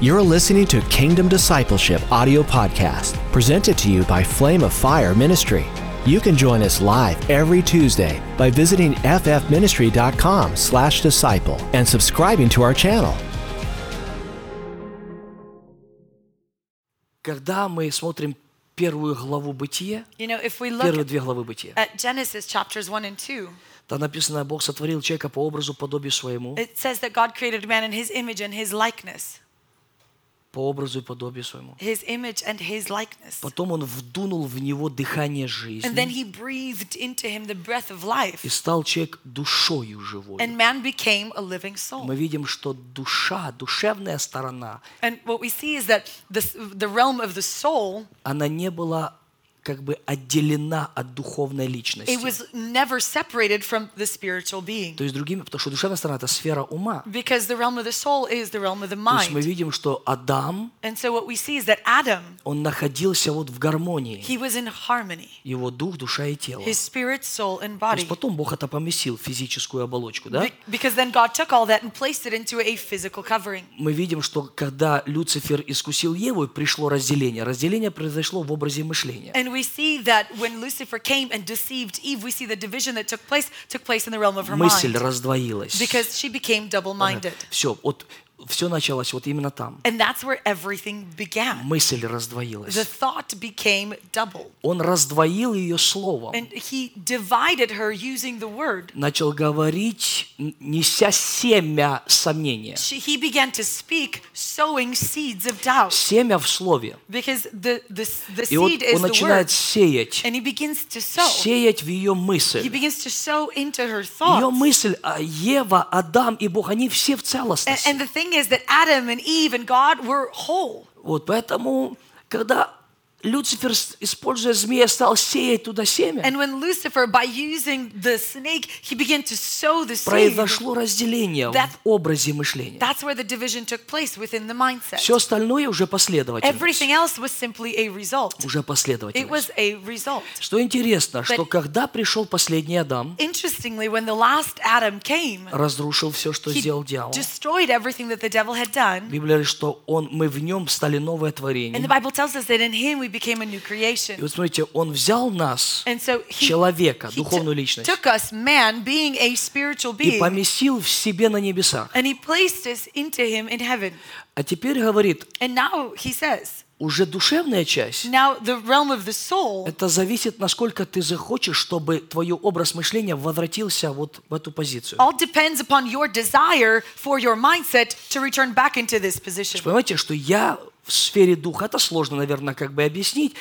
You're listening to Kingdom Discipleship audio podcast, presented to you by Flame of Fire Ministry. You can join us live every Tuesday by visiting ffministry.com slash disciple and subscribing to our channel. Когда мы смотрим первую главу Бытия, You know, if we look первые две главы Бытия, at Genesis chapters 1 and 2, там написано, Бог сотворил человека по образу, подобию своему, it says that God created man in his image and his likeness. По образу и подобию своему. His image and his likeness. Потом Он вдунул в него дыхание And then жизни, he breathed into him the breath of life. и стал человек душою живой. And man became a living soul. Мы видим, что душа, душевная сторона, And what we see is that the, the realm of the soul, она не была как бы отделена от духовной личности. it was never separated from the spiritual being. То есть другими, потому что душевная сторона – это сфера ума. Because the realm of the soul is the realm of the То есть мы mind. видим, что Адам, And so what we see is that Adam, он находился вот в гармонии. he was in harmony. Его дух, душа и тело. His spirit, soul, and То есть body. потом Бог это поместил в физическую оболочку, да? Be- Because then God took all that and placed it into a physical covering. Мы видим, что когда Люцифер искусил Еву, пришло разделение. Разделение произошло в образе мышления. And we see that when Lucifer came and deceived Eve, we see the division that took place took place in the realm of her Мысль mind. раздвоилась. Because she became double-minded. Все, вот все началось вот именно там. And that's where everything began. Мысль раздвоилась. The thought became double. Он раздвоил ее словом. And he divided her using the word. Начал говорить, неся семя сомнения. She, he began to speak, sowing seeds of doubt. Семя в слове. Because the, the, the И вот seed is он начинает сеять. And he begins to sow. Сеять в ее He мысль. begins to sow into her Ее thoughts. мысль, а Ева, Адам и Бог, они все в And, целостности. and the thing is that Adam and Eve and God were whole. Вот поэтому, когда Люцифер, используя змея, стал сеять туда семя, And when Lucifer, by using the snake, he began to sow the seed, произошло разделение That- в образе мышления. that's where the division took place within the mindset. Все остальное уже последовательность. Everything else was simply a result. Уже It последовательность. was a result. Что интересно, что But- когда пришел последний Адам, Interestingly, when the last Adam came, разрушил все, что he сделал дьявол. destroyed everything that the devil had done. Библия говорит, что он, мы в нем стали новое And the творение. Bible tells us that in him we became a new И creation. вот смотрите, он взял нас And so he, человека, he духовную took- личность, took us, man, being a spiritual и being, поместил в себе на небесах. and he placed us into him in heaven. А теперь говорит, And now he says, уже душевная часть, now the realm of the soul это зависит, насколько ты захочешь, чтобы твой образ мышления возвратился вот в эту позицию. all depends upon your desire for your mindset to return back into this position. Понимаете, что я в сфере духа, это сложно, наверное, как бы объяснить,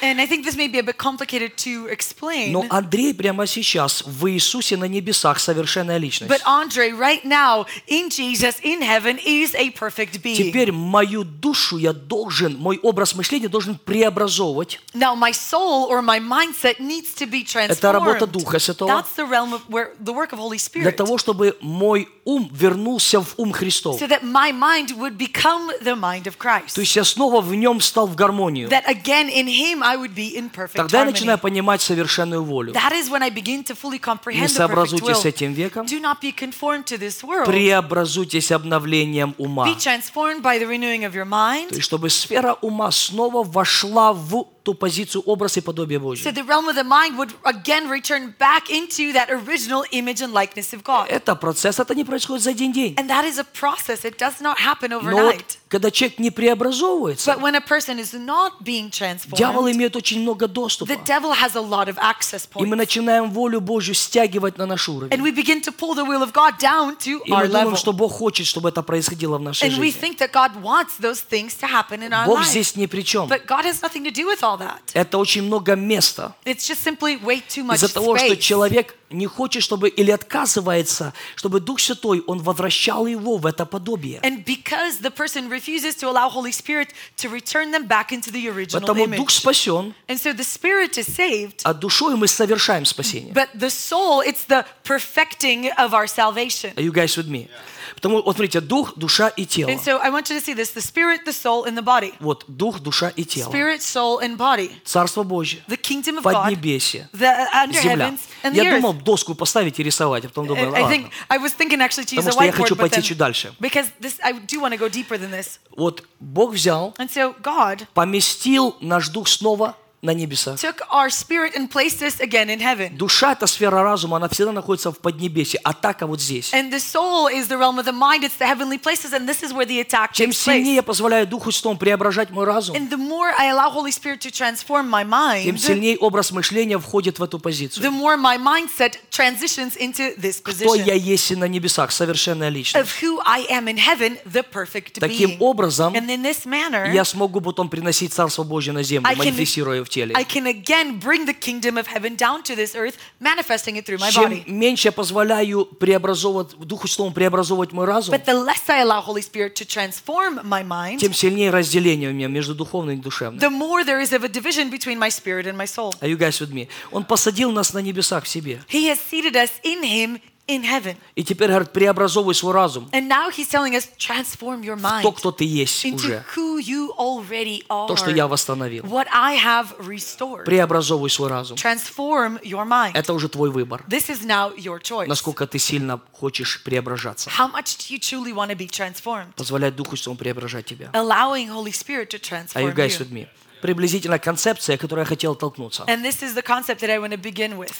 но Андрей прямо сейчас в Иисусе на небесах совершенная личность. But Andre, right now, in Jesus, in heaven, is a perfect being. Теперь мою душу я должен, мой образ мышления должен преобразовывать. Now, my soul or my mindset needs to be Это работа. Духа Святого. That's the realm of where the work of Holy Для того, чтобы мой ум вернулся в ум Христов. So that my mind would become the mind of Christ. То есть я снова в нем стал в гармонию. That again, in Him, I would be in perfect Тогда я начинаю понимать совершенную волю. That is when I begin to fully Не comprehend сообразуйтесь с этим веком, Do not be conformed to this world. преобразуйтесь обновлением ума. Be transformed by the renewing of your То есть, чтобы сфера ума снова вошла в ту позицию образ и подобие So Божье. the realm of the mind would again return back into that original image and likeness of God. Это процесс, это не происходит за один день. And that is a process. It does not happen Но вот, overnight. когда человек не преобразовывается, But when a person is not being дьявол transformed, имеет очень много доступа. the devil has a lot of access И мы points. начинаем волю Божью стягивать на наш And уровень. we begin to pull the will of God down to И our мы думаем, level. что Бог хочет, чтобы это происходило в нашей And we жизни. think that God wants those things to happen in our Бог life. здесь ни при чем. But God has nothing to do with all that. Это очень много места. It's just simply way too much Из-за того, что space. человек не хочет, чтобы или отказывается, чтобы Дух Святой, Он возвращал его в это подобие. And because the person refuses to allow Holy Spirit to return them back into the original Поэтому Дух image. спасен, And so the spirit is saved, а душой мы совершаем спасение. but the soul, it's the perfecting of our salvation. Are you guys with me? Потому, вот смотрите, дух, душа и тело. And so I want you to see this the spirit, the soul, and the body. Вот дух, душа и тело. Spirit, soul, and body. Царство Божье. The kingdom of God, Поднебесье. the uh, under Земля. and the Я earth. думал доску поставить и рисовать, а потом думаю, I think ладно. I was thinking actually to use Потому что я хочу пойти чуть дальше. because this I do want to go deeper than this. Вот Бог взял, And so God поместил наш дух снова на небесах. took our spirit and placed us again in heaven. Душа – это сфера разума, она всегда находится в поднебесье. Атака вот здесь. And the soul is the realm of the mind, it's the heavenly places, and this is where the attack Чем takes сильнее place. я позволяю Духу Святому преображать мой разум, And the more I allow Holy Spirit to transform my тем mind, сильнее образ мышления входит в эту the позицию. more my mindset transitions into this Кто я position есть и на небесах, совершенная личность. of who I am in heaven, the perfect Таким being. образом, And in this manner, я смогу потом приносить Царство Божье на землю, манифестируя в теле. I can again bring the kingdom of heaven down to this earth, manifesting it through my Чем body. меньше я позволяю преобразовывать, Духу Святому преобразовывать мой разум, But the less I allow Holy Spirit to transform my mind, тем сильнее разделение у меня между духовным и душевным. the more there is of a division between my spirit and my soul. Are you guys with me? Он посадил нас на небесах в себе. He has seated us in Him in heaven. И теперь говорит, преобразовывай свой разум And now He's telling us, transform your mind то, кто ты есть into уже. who you already are. То, что я восстановил. What I have restored. Преобразовывай свой разум. Transform your mind. Это уже твой выбор. This is now your choice. Насколько ты сильно хочешь преображаться. How much do you truly want to be transformed? Позволяй Духу Святому преображать тебя. Allowing Holy Spirit to Are transform you guys you. with me? Приблизительно концепция, которой я хотел толкнуться. And this is the concept that I want to begin with.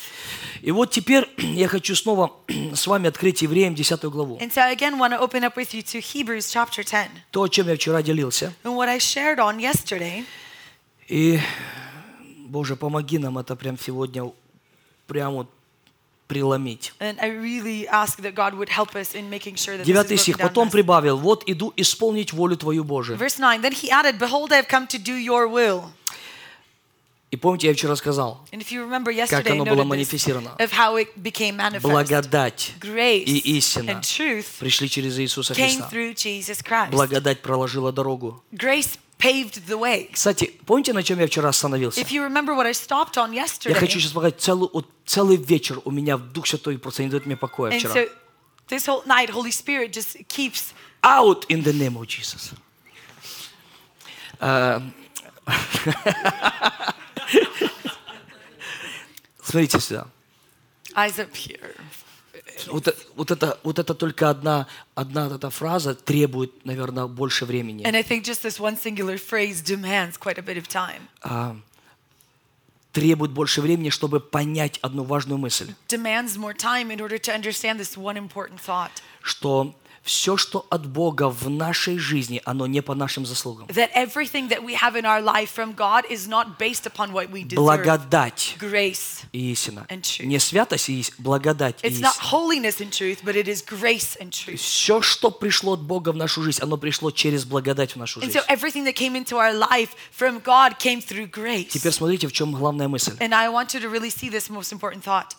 И вот теперь я хочу снова с вами открыть Евреям 10 главу. And so I again want to open up with you to Hebrews chapter 10. То, о чем я вчера делился. And what I shared on yesterday, И, Боже, помоги нам это прям сегодня прям вот преломить. Девятый стих. Потом прибавил, вот иду исполнить волю Твою, Боже. Verse 9, then he added, Behold, I have come to do your will. И помните, я вчера сказал, I оно было манифестировано. благодать и истина пришли через Иисуса Христа. Благодать проложила дорогу. Grace paved the way. Кстати, помните, на чем я вчера остановился? If you remember what I stopped on Я yesterday, хочу сейчас сказать, целый, вот целый вечер у меня в Дух Святой просто не дает мне покоя and вчера. so this whole night, Holy Spirit just keeps Out in the name of Jesus. А, Смотрите сюда. eyes up here. Вот, э- вот это, вот это только одна, одна эта фраза требует, наверное, больше времени. And I think just this one singular phrase demands quite a bit of time. А, требует больше времени, чтобы понять одну важную мысль, Demands more time in order to understand this one important thought. что все, что от Бога в нашей жизни, оно не по нашим заслугам. That everything that we have in our life from God is not based upon what we deserve. Благодать Grace. и истина. And truth. Не святость и ис- благодать и It's not истина. holiness and truth, but it is grace and truth. Все, что пришло от Бога в нашу жизнь, оно пришло через благодать в нашу And жизнь. so everything that came into our life from God came through grace. Теперь смотрите, в чем главная мысль. And I want you to really see this most important thought.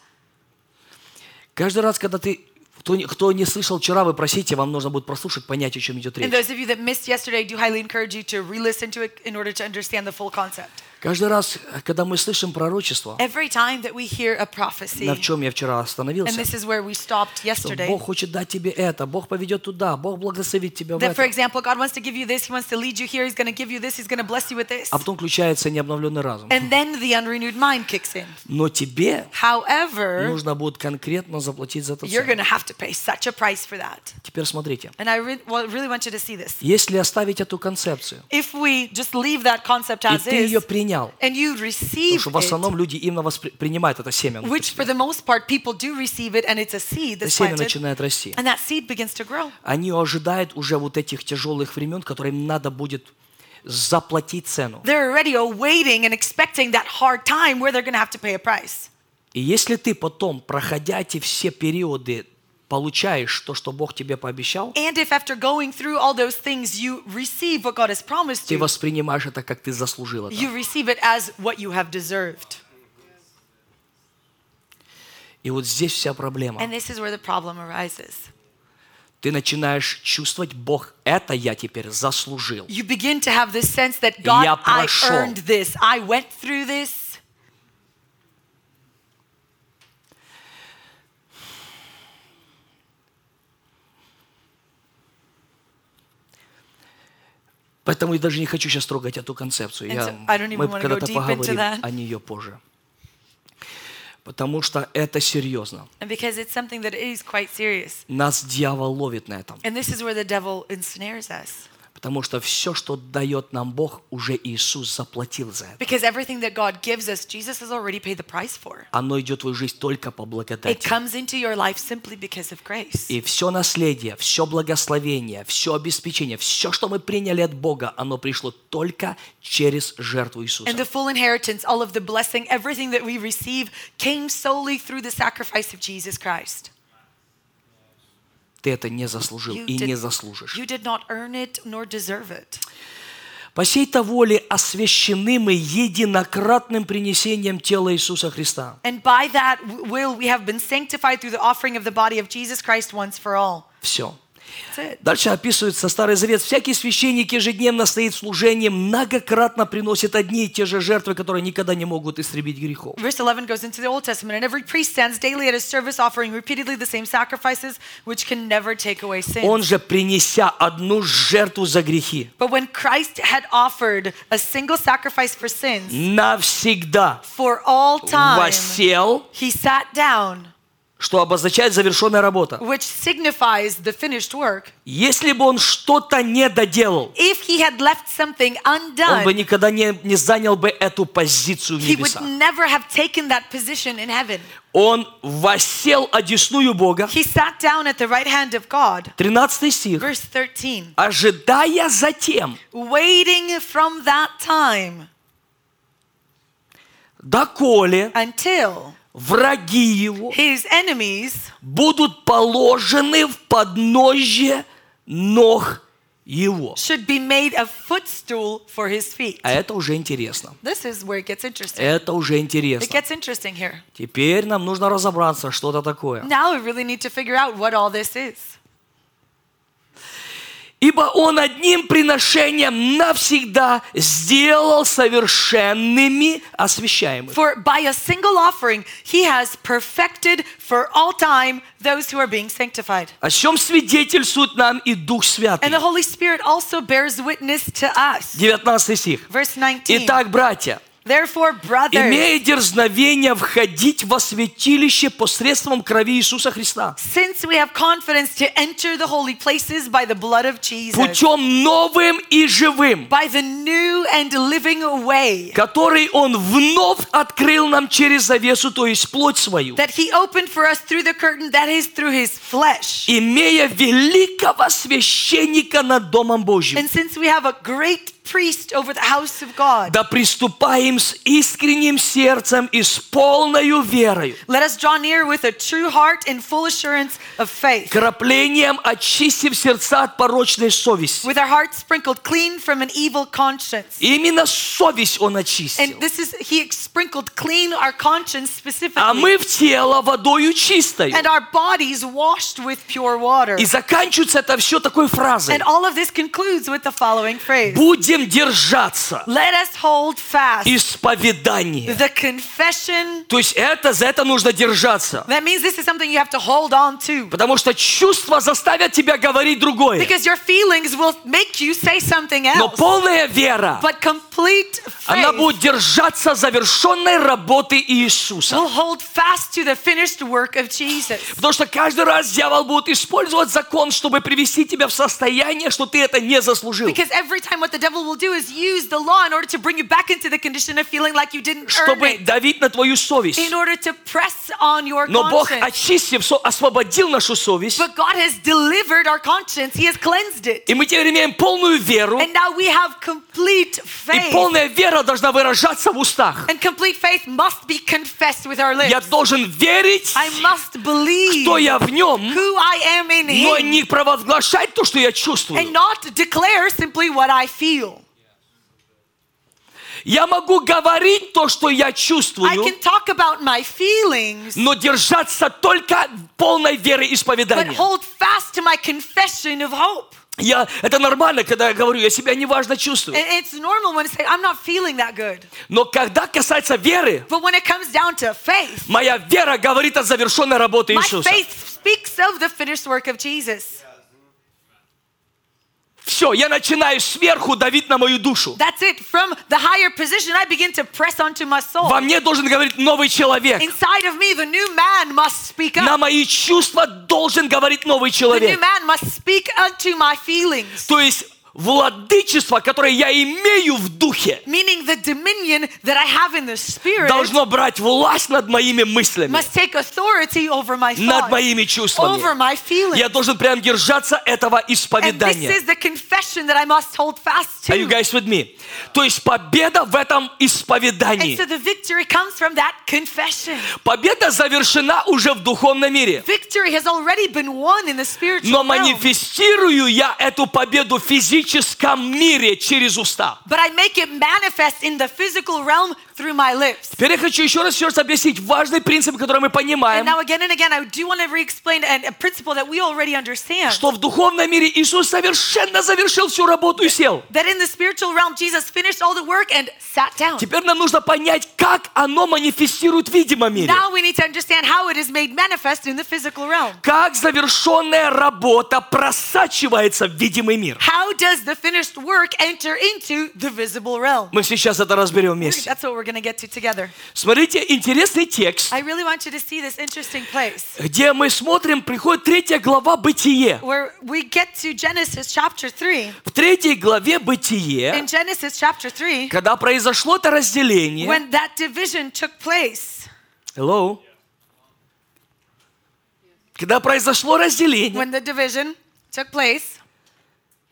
Каждый раз, когда ты... Кто кто не слышал вчера, вы просите, вам нужно будет прослушать, понять, о чем идет And речь. those of you that missed yesterday, I do highly encourage you to re-listen to it in order to understand the full concept. Каждый раз, когда мы слышим пророчество, Every time that we hear a prophecy, на чем я вчера and остановился, this is where we stopped что yesterday, Бог хочет дать тебе это, Бог поведет туда, Бог благословит тебя в that, for это. example, God wants to give you this, He wants to lead you here, He's going to give you this, He's going to bless you with this. А потом включается необновленный разум. And then the unrenewed mind kicks in. Но тебе However, нужно будет конкретно заплатить за это you're going цену. to have to pay such a price for that. Теперь смотрите. And I re- well, really want you to see this. Если оставить эту концепцию, If we just leave that concept и ты ее is, принял, and you потому receive что в основном it, люди именно воспринимают это семя. which for the most part people do receive it, and it's a seed that's семя planted, начинает расти. and that seed begins to grow. Они ожидают уже вот этих тяжелых времен, которые им надо будет заплатить цену. They're already awaiting and expecting that hard time where they're going to have to pay a price. И если ты потом, проходя эти все периоды, получаешь то, что Бог тебе пообещал, And if after going through all those things you receive what God has promised ты you, воспринимаешь это, как ты заслужил это. you receive it as what you have deserved. И вот здесь вся проблема. And this is where the problem arises. Ты начинаешь чувствовать, Бог, это я теперь заслужил. You begin to have this sense that God, Я I earned this, I went through this. Поэтому я даже не хочу сейчас трогать эту концепцию. Я- so мы когда-то поговорим о нее позже. Потому что это серьезно. Нас дьявол ловит на этом. And. Потому что все, что дает нам Бог, уже Иисус заплатил за это. Because everything that God gives us, Jesus has already paid the price for. Оно идет в твою жизнь только по It благодати. comes into your life simply because of grace. И все наследие, все благословение, все обеспечение, все, что мы приняли от Бога, оно пришло только через жертву And Иисуса. the full inheritance, all of the blessing, everything that we receive came solely through the sacrifice of Jesus Christ. Ты это не заслужил You и did- не заслужишь. You did not earn it nor deserve it. По сей-то воле освящены мы единократным принесением тела Иисуса Христа. And by that w- will we have been sanctified through the offering of the body of Jesus Christ once for all. Все. Дальше описывается Старый Завет. Всякий священник ежедневно стоит в служении, многократно приносит одни и те же жертвы, которые никогда не могут истребить грехов. Verse 11 goes into the Old Testament, and every priest stands daily at his service, offering repeatedly the same sacrifices, which can never take away sin. Он же, принеся одну жертву за грехи, But when Christ had offered a single sacrifice for sins навсегда for all time, восел, he sat down, что обозначает завершенная работа. which signifies the finished work. Если бы он что-то не доделал, If he had left something он бы undone, никогда не, не занял бы эту позицию в he would небесах. never have taken that position in heaven. Он восел одесную Бога. He sat down at the right hand of God. 13 стих. Verse 13. Ожидая затем, Waiting from that time доколе until враги его his enemies будут положены в подножье ног его. should be made a footstool for his feet. А это уже интересно. This is where it gets interesting. Это уже It интересно. gets interesting here. Теперь нам нужно разобраться, что это такое. Now we really need to figure out what all this is. Ибо он одним приношением навсегда сделал совершенными освящаемых. For by a single offering, he has perfected for all time those who are being sanctified. О чем свидетельствует нам и Дух Святый. And the Holy Spirit also bears witness to us. 19 стих. Verse 19. Итак, братья, Therefore, brothers, имея дерзновение входить во святилище посредством крови Иисуса Христа, since we have confidence to enter the holy places by the blood of Jesus, путем новым и живым, by the new and living way который Он вновь открыл нам через завесу, то есть плоть свою, that he opened for us through the curtain that is through his flesh. имея великого священника над Домом Божьим. And since we have a great priest over the house of God, Да приступаем с искренним сердцем и с полною верою, let us draw near with a true heart and full assurance of faith, краплением очистив сердца от порочной совести. with our hearts sprinkled clean from an evil conscience. Именно совесть Он очистил. And this is, he sprinkled clean our conscience А specifically, мы в тело водою чистою. and our bodies washed with pure water. И заканчивается это все такой фразой. And all of this concludes with the following phrase Будем держаться Let us hold fast исповедания. the confession. То есть это, за это нужно держаться. That means this is something you have to hold on to. Потому что чувства заставят тебя говорить другое. Because your feelings will make you say something Но else. полная вера, But complete она faith будет держаться завершенной работы Иисуса. will hold fast to the finished work of Jesus. Потому что каждый раз дьявол будет использовать закон, чтобы привести тебя в состояние, что ты это не заслужил. Because every time what the devil will do is use the law in order to bring you back into the condition of feeling like you didn't earn Чтобы it. давить на твою совесть. In order to press on your Но Бог, conscience. очистив, со- освободил нашу совесть. But God has delivered our conscience. He has cleansed it. И мы теперь имеем полную веру. And now we have complete И faith. полная вера должна выражаться в устах. And complete faith must be confessed with our lips. Я должен верить, I must believe что я в нем, who I am in но Him не провозглашать то, что я чувствую. and not declare simply what I feel. Я могу говорить то, что я I чувствую, can talk about my feelings, но держаться только полной веры but исповедания. hold fast to my confession of hope. Я, это нормально, когда я говорю, я себя неважно чувствую. And it's normal when I say, I'm not feeling that good. Но когда касается веры, But when it comes down to faith, моя вера говорит о завершенной работе my Иисуса. faith speaks of the finished work of Jesus. Все, я начинаю сверху давить на мою душу. That's it. From the higher position, I begin to press onto my soul. Во мне должен говорить новый человек. Inside of me, the new man must speak На up. мои чувства должен говорить новый The new человек. man must speak unto my feelings. То есть владычество, которое я имею в духе, Meaning the dominion that I have in the spirit должно брать власть над моими мыслями, must take authority over my над моими over чувствами. my feelings. Я должен прям держаться этого And this исповедания. is the confession that I must hold fast Are you guys with me? То есть победа в этом And исповедании. so the victory comes from that confession. Победа завершена уже в духовном мире. Victory has already been won in the spiritual Но манифестирую я эту победу в физическом мире через уста. But I make it manifest in the physical realm through my lips. Теперь я хочу еще раз, еще раз объяснить важный принцип, который мы And понимаем, now again and again, I do want to re-explain a, a principle that we already understand. что в духовном мире Иисус совершенно завершил всю работу и сел. That in the spiritual realm, Jesus finished all the work and sat down. Теперь нам нужно понять, как оно манифестирует в видимом мире. Now we need to understand how it is made manifest in the physical realm. Как завершенная работа просачивается в видимый мир. How does the finished work enter into the visible realm? Мы сейчас это разберем вместе. That's what we're going to get to together. Смотрите, интересный текст, I really want you to see this interesting place где мы смотрим, приходит третья глава Бытие. where we get to Genesis chapter 3. В третьей главе Бытие, In Genesis chapter 3, когда произошло это разделение, when that division took place, Hello? Когда произошло разделение, when the division took place,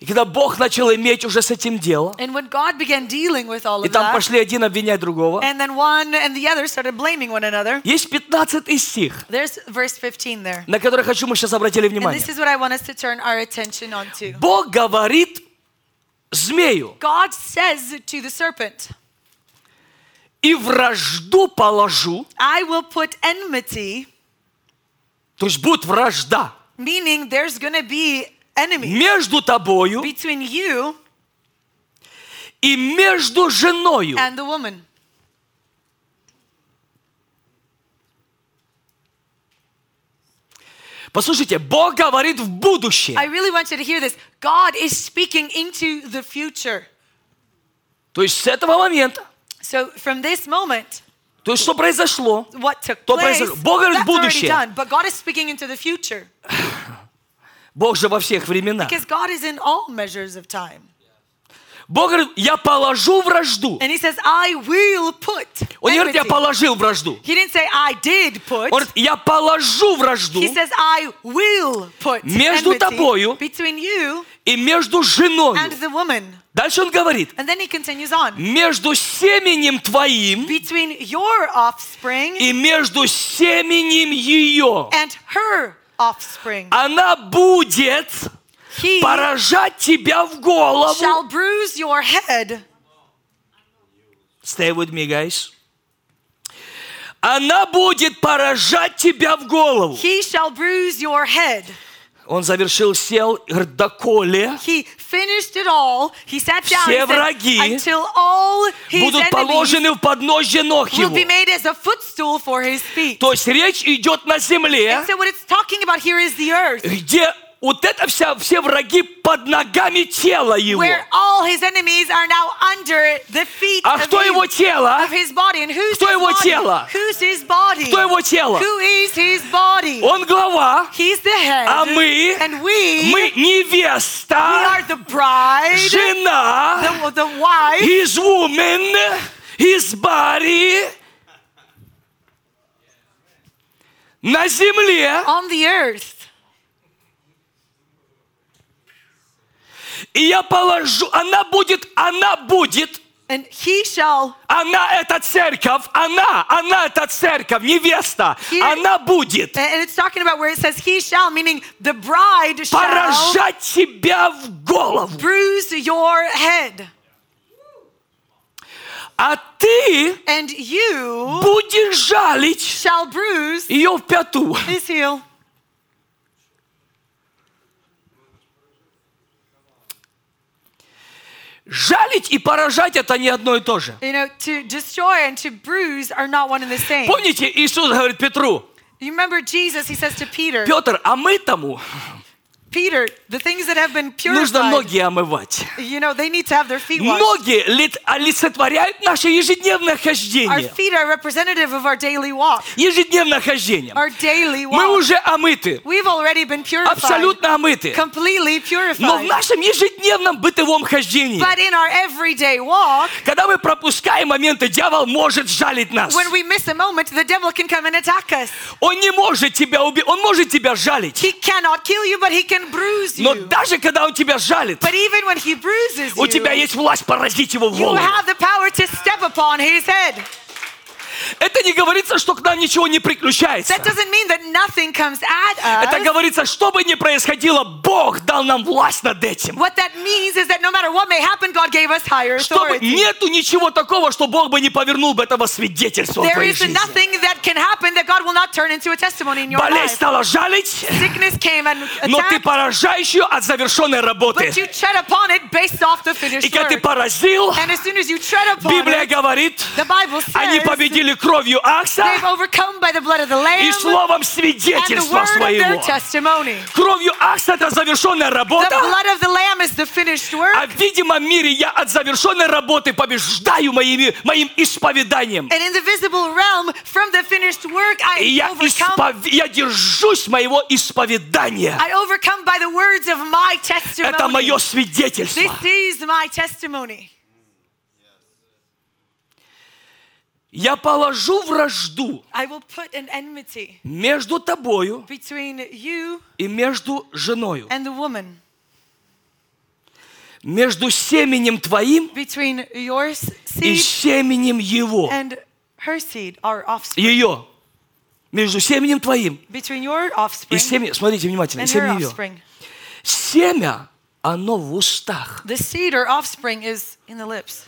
и когда Бог начал иметь уже с этим дело, и там пошли один обвинять другого, and then one and the other started blaming one another, есть 15 стих, there's verse 15 there. на который хочу мы сейчас обратили внимание. Бог говорит змею, God says to the serpent, и вражду положу, I will put enmity, то есть будет вражда meaning there's to be enemy между тобою between you и между женою. and the woman. Послушайте, Бог говорит в будущее. I really want you to hear this. God is speaking into the future. То есть с этого момента, So from this moment, то есть что произошло, what took То place, произошло. Бог говорит already будущее. done. But God is speaking into the future Бог же во всех временах. because God is in all measures of time. Бог говорит, я положу вражду. And He says, I will put. Он не говорит, я enmity." положил вражду. He didn't say, I did put. Он говорит, я положу вражду He says, I will put Между тобою between you и между женой. and the woman. Дальше он говорит, And then he continues on. между семенем твоим Between your offspring и между семенем ее. and her offspring. Она будет He поражать тебя в голову. shall bruise your head. Stay with me, guys. Она будет поражать тебя в голову. He shall bruise your head. Он завершил, сел, доколе He finished it all. He sat down Все and said, враги until all his будут enemies положены в подножье ног will его. be made as a footstool for his feet. То есть речь идет на земле, And so what it's talking about here is the earth, где вот это вся, все враги под ногами тела его. where all his enemies are now under the feet А of, кто его his, тело? of his body. And who's Кто his его body? тело? Who's his body? Кто его тело? Who is his body? Он глава, He's the head. а мы, and we, мы we невеста, are the bride, жена, the, the wife, his woman, his body. На земле. on the earth. И я положу, она будет, она будет, And he shall, она это церковь, она, она это церковь, невеста, Here- она будет and it's talking about where it says he shall, meaning the bride shall поражать тебя в голову. bruise your head. А ты And you будешь жалить shall bruise ее в пяту. his heel. Жалить и поражать это не одно и то же. You know, to destroy and to bruise are not one and the same. Помните, Иисус говорит Петру, You remember Jesus, he says to Peter, Петр, а мы тому Peter, the things that have been Нужно purified, ноги омывать. you know, they need to have their feet washed. Ноги лит- олицетворяют наше ежедневное Our хождение. feet are representative of our daily walk, Ежедневное хождение. our daily Мы walk. уже омыты, We've already been purified, абсолютно омыты. completely Но в purified. нашем ежедневном бытовом хождении, But in our everyday walk, когда мы пропускаем моменты, дьявол может жалить нас. when we miss a moment, the devil can come and attack us. Он не может тебя убить, он может тебя жалить. He cannot kill you, but he can bruise Но you. даже когда он тебя жалит, But even when he bruises у тебя you, есть власть поразить его в you голову. have the power to step upon his head. Это не говорится, что к нам ничего не приключается. That doesn't mean that nothing comes at Это us. говорится, что бы ни происходило, Бог дал нам власть над этим. What that means is that no matter what may happen, God gave us higher Чтобы authority. нету ничего такого, что Бог бы не повернул бы этого свидетельства в There твоей is жизни. nothing that can happen that God will not turn into a testimony in your Болезнь life. стала жалить, Sickness came and но ты attacked, поражаешь ее от завершенной работы. but you tread upon it based off the И finished когда ты work. поразил, And as soon as you tread upon Библия it, говорит, the Bible они says победили кровью Акса и словом свидетельства своего. Кровью Акса это завершенная работа, а в видимом мире я от завершенной работы побеждаю моими, моим исповеданием. Realm, work, И я, испов- я держусь моего исповедания. I overcome by the words of my Это мое testimony. свидетельство. This is my testimony. Я положу вражду I will put an enmity между тобою between you и между женою, and the woman, между семенем твоим between your s- и семенем его. and her seed, our offspring, Ее. Между семенем твоим between your и семенем... Смотрите внимательно. and her Семя ее. Семя, оно в устах. The seed or offspring is in the lips.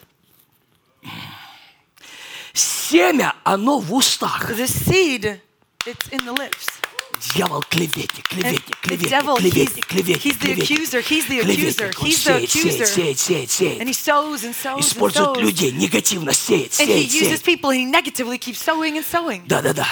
Семя, оно в устах. The seed, it's in the lips. Дьявол клеветник, And клеветник, the клеветник, клеветник, клеветник, the клеветник. accuser, he's the accuser, Клеветник, он he's the сеет, сеет, accuser. сеет, сеет, сеет. And he sows and sows and Использует sows. людей негативно, сеет, And сеет, сеет. people and he negatively keeps sowing and sowing. Да-да-да.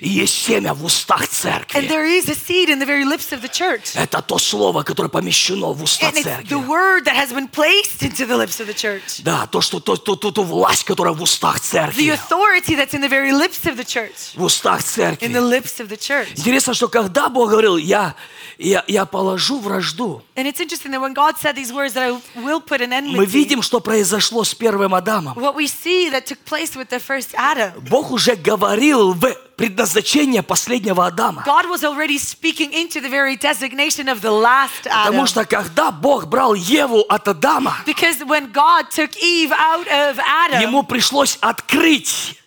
И есть семя в устах And церкви. there is a seed in the very lips of the church. Это то слово, которое помещено в уста And it's the церкви. word that has been placed into the lips of the church. Да, то, что, то, то, то, ту власть, которая в устах The церкви. authority that's in the very lips of the church. В устах In the церкви. lips of the church. Интересно, что когда Бог говорил, я, я, я положу вражду, And it's interesting that when God said these words that I will put an мы видим, что произошло с первым Адамом. what we see that took place with the first Adam. Бог уже говорил в предназначение последнего Адама. God was already speaking into the very designation of the last Adam. Потому что когда Бог брал Еву от Адама, Because when God took Eve out of Adam, ему пришлось открыть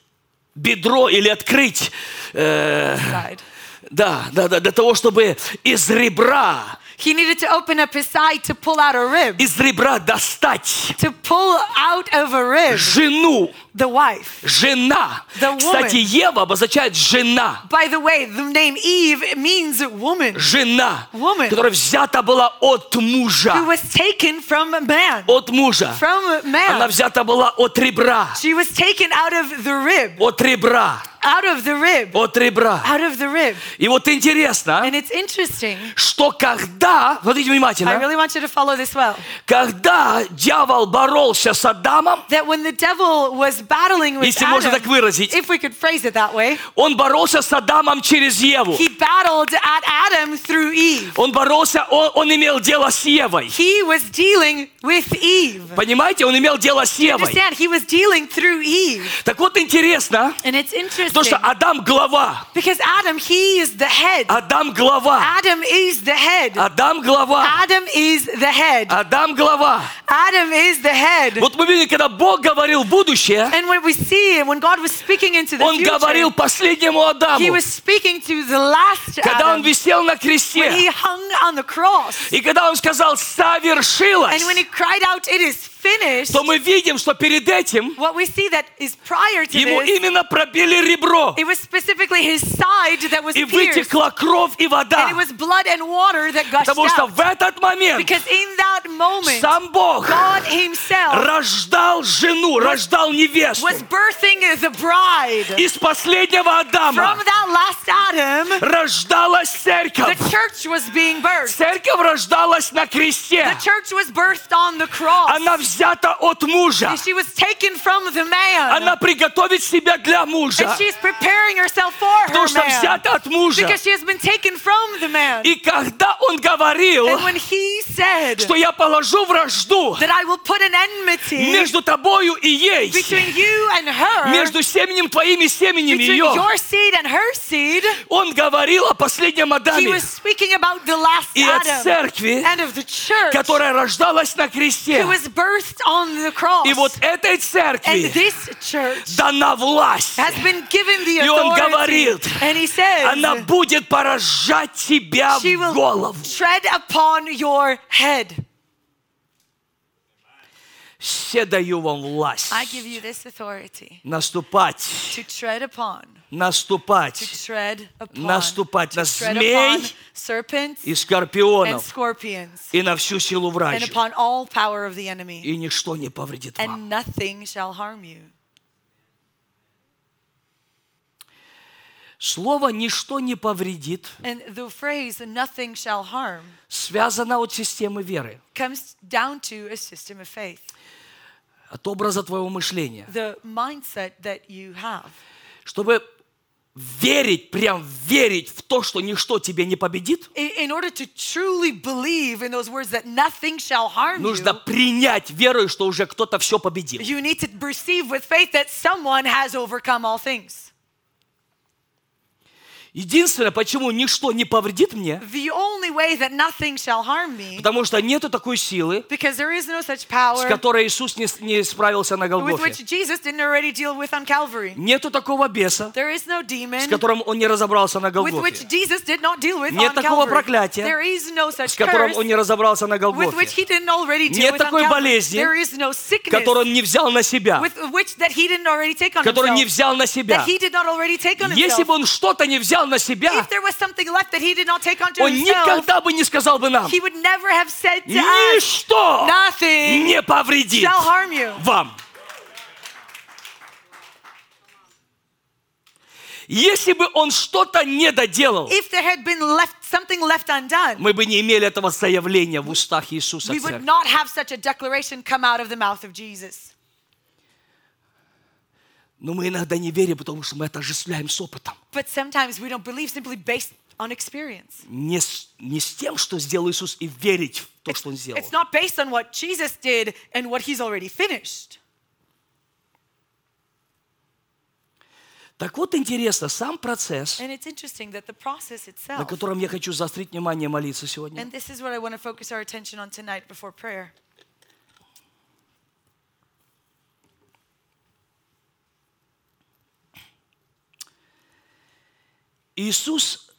бедро или открыть, э, side, да, да, да, для того, чтобы из ребра, he needed to open up his side to pull out a rib. из ребра достать To pull out of a rib жену, the wife. жена. The woman. Кстати, Ева обозначает жена. By the way, the name Eve means woman Жена, Woman. которая взята была от мужа. who was taken from a man. От мужа. From Она man. взята была от ребра. She was taken out of the rib. От ребра. Out of the rib. От ребра. Out of the rib. И вот интересно, And it's interesting. что когда, смотрите I внимательно, really want you to follow this well. когда дьявол боролся с Адамом, That when the devil was battling with если можно так Adam, выразить, if we could phrase it that way, он боролся с Адамом через Еву. he battled at Adam through Eve. Он боролся, он, он имел дело с Евой. He was dealing with Eve. Понимаете, он имел дело с Евой. Understand? He was dealing through Eve. Так вот интересно, And it's interesting то, что Адам глава. because Adam, he is the head. Адам глава. Adam is the head. Адам глава. Adam is the head. Адам глава. Adam is the head. Вот мы видим, когда Бог говорил будущее, And when we see, when God was speaking into the Он говорил последнему He Адаму, was speaking to the last когда он Adam висел на when he кресте. hung on the cross. И когда он сказал «совершилось», And when he cried out, it is finished, то мы видим, что перед этим what we see that is prior to ему this, именно пробили ребро. it was specifically his side that was И pierced. вытекла кровь и вода. And it was blood and water that gushed Потому что out. в этот момент Because in that moment, сам Бог God Himself рождал жену, рождал невесту. was birthing the bride. Из последнего From Адама that last Adam, рождалась the церковь. church was being birthed. Церковь рождалась на кресте. The church was birthed on the cross. Она взята от мужа. She was taken from the man. Она приготовит себя для мужа. And she's preparing herself for her Потому что man. взята от мужа. Because she has been taken from the man. И когда он говорил, And when he said что я положу вражду that I will put an enmity между тобою и ей, between you and her, между семенем твоим и семенем between ее, your seed and her seed, он говорил о последнем he Адаме was speaking about the last и о Adam церкви, and of the church которая рождалась на кресте. who was birthed on the cross. И вот этой And церкви this church дана власть. has been given the И он authority. говорит, And he says, Она будет поражать тебя she в will голову. tread upon your head. Все даю вам власть. I give you this authority Наступать, наступать upon, Наступать на змей и скорпионов и на всю силу enemy, И ничто не повредит вам. Слово «ничто не повредит» phrase связано от системы веры, от образа твоего мышления. Чтобы верить, прям верить в то, что ничто тебе не победит, In, in order to truly believe in those words that nothing shall harm нужно you, принять верою, что уже кто-то все победил. you need to receive with faith that someone has overcome all things. Единственное, почему ничто не повредит мне, The only way that nothing shall harm me, потому что нету такой силы, because there is no such с power которой Иисус не, с- не справился на with Голгофе. which Jesus didn't already deal with on Calvary. Нету такого беса, There is no с demon которым он не разобрался на with Голгофе. which Jesus did not deal with Нет on такого Calvary. проклятия, There is no such с которым curse он не разобрался на with which Голгофе. he didn't already deal Нет with on такой Calvary. болезни, There is no sickness Который он не взял на себя. with which that he didn't already take on Который не himself. взял на себя. That he did not already take on Если himself. бы он что-то не взял на себя, он никогда бы не сказал бы нам, ничто не повредит вам. Если бы он что-то не доделал, If there had been left something left undone, мы бы не имели этого заявления в устах Иисуса we would not have such a declaration come out of the mouth of Jesus. Но мы иногда не верим, потому что мы это осуществляем с опытом. But sometimes we don't believe simply based on experience. Не с, не с тем, что сделал Иисус, и верить в то, что Он сделал. It's not based on what Jesus did and what he's already finished. Так вот, интересно, сам процесс, And it's interesting that the process на itself, котором я хочу заострить внимание молиться сегодня, and this is what I want to focus our attention on tonight before prayer. Иисус